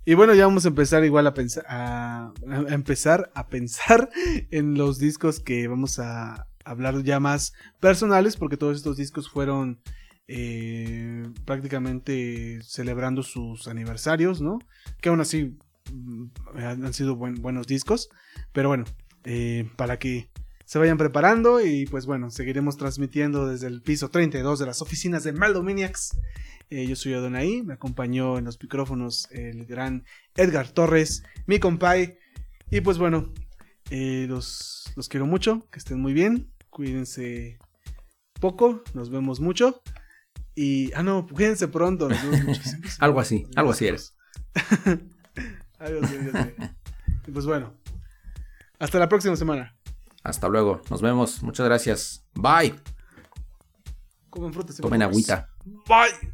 Y bueno, ya vamos a empezar igual a pensar a, empezar a pensar en los discos que vamos a hablar ya más personales, porque todos estos discos fueron eh, prácticamente celebrando sus aniversarios, ¿no? Que aún así mm, han sido buenos discos, pero bueno, eh, para que se vayan preparando y pues bueno, seguiremos transmitiendo desde el piso 32 de las oficinas de Maldominiacs. Eh, yo soy Adonai, me acompañó en los micrófonos el gran Edgar Torres, mi compay. Y pues bueno, eh, los, los quiero mucho, que estén muy bien, cuídense poco, nos vemos mucho. Y, ah, no, cuídense pronto. Nos vemos mucho. algo así, algo así eres. algo así, Y pues bueno, hasta la próxima semana. Hasta luego. Nos vemos. Muchas gracias. Bye. Comen frutas. Tomen agüita. Bye.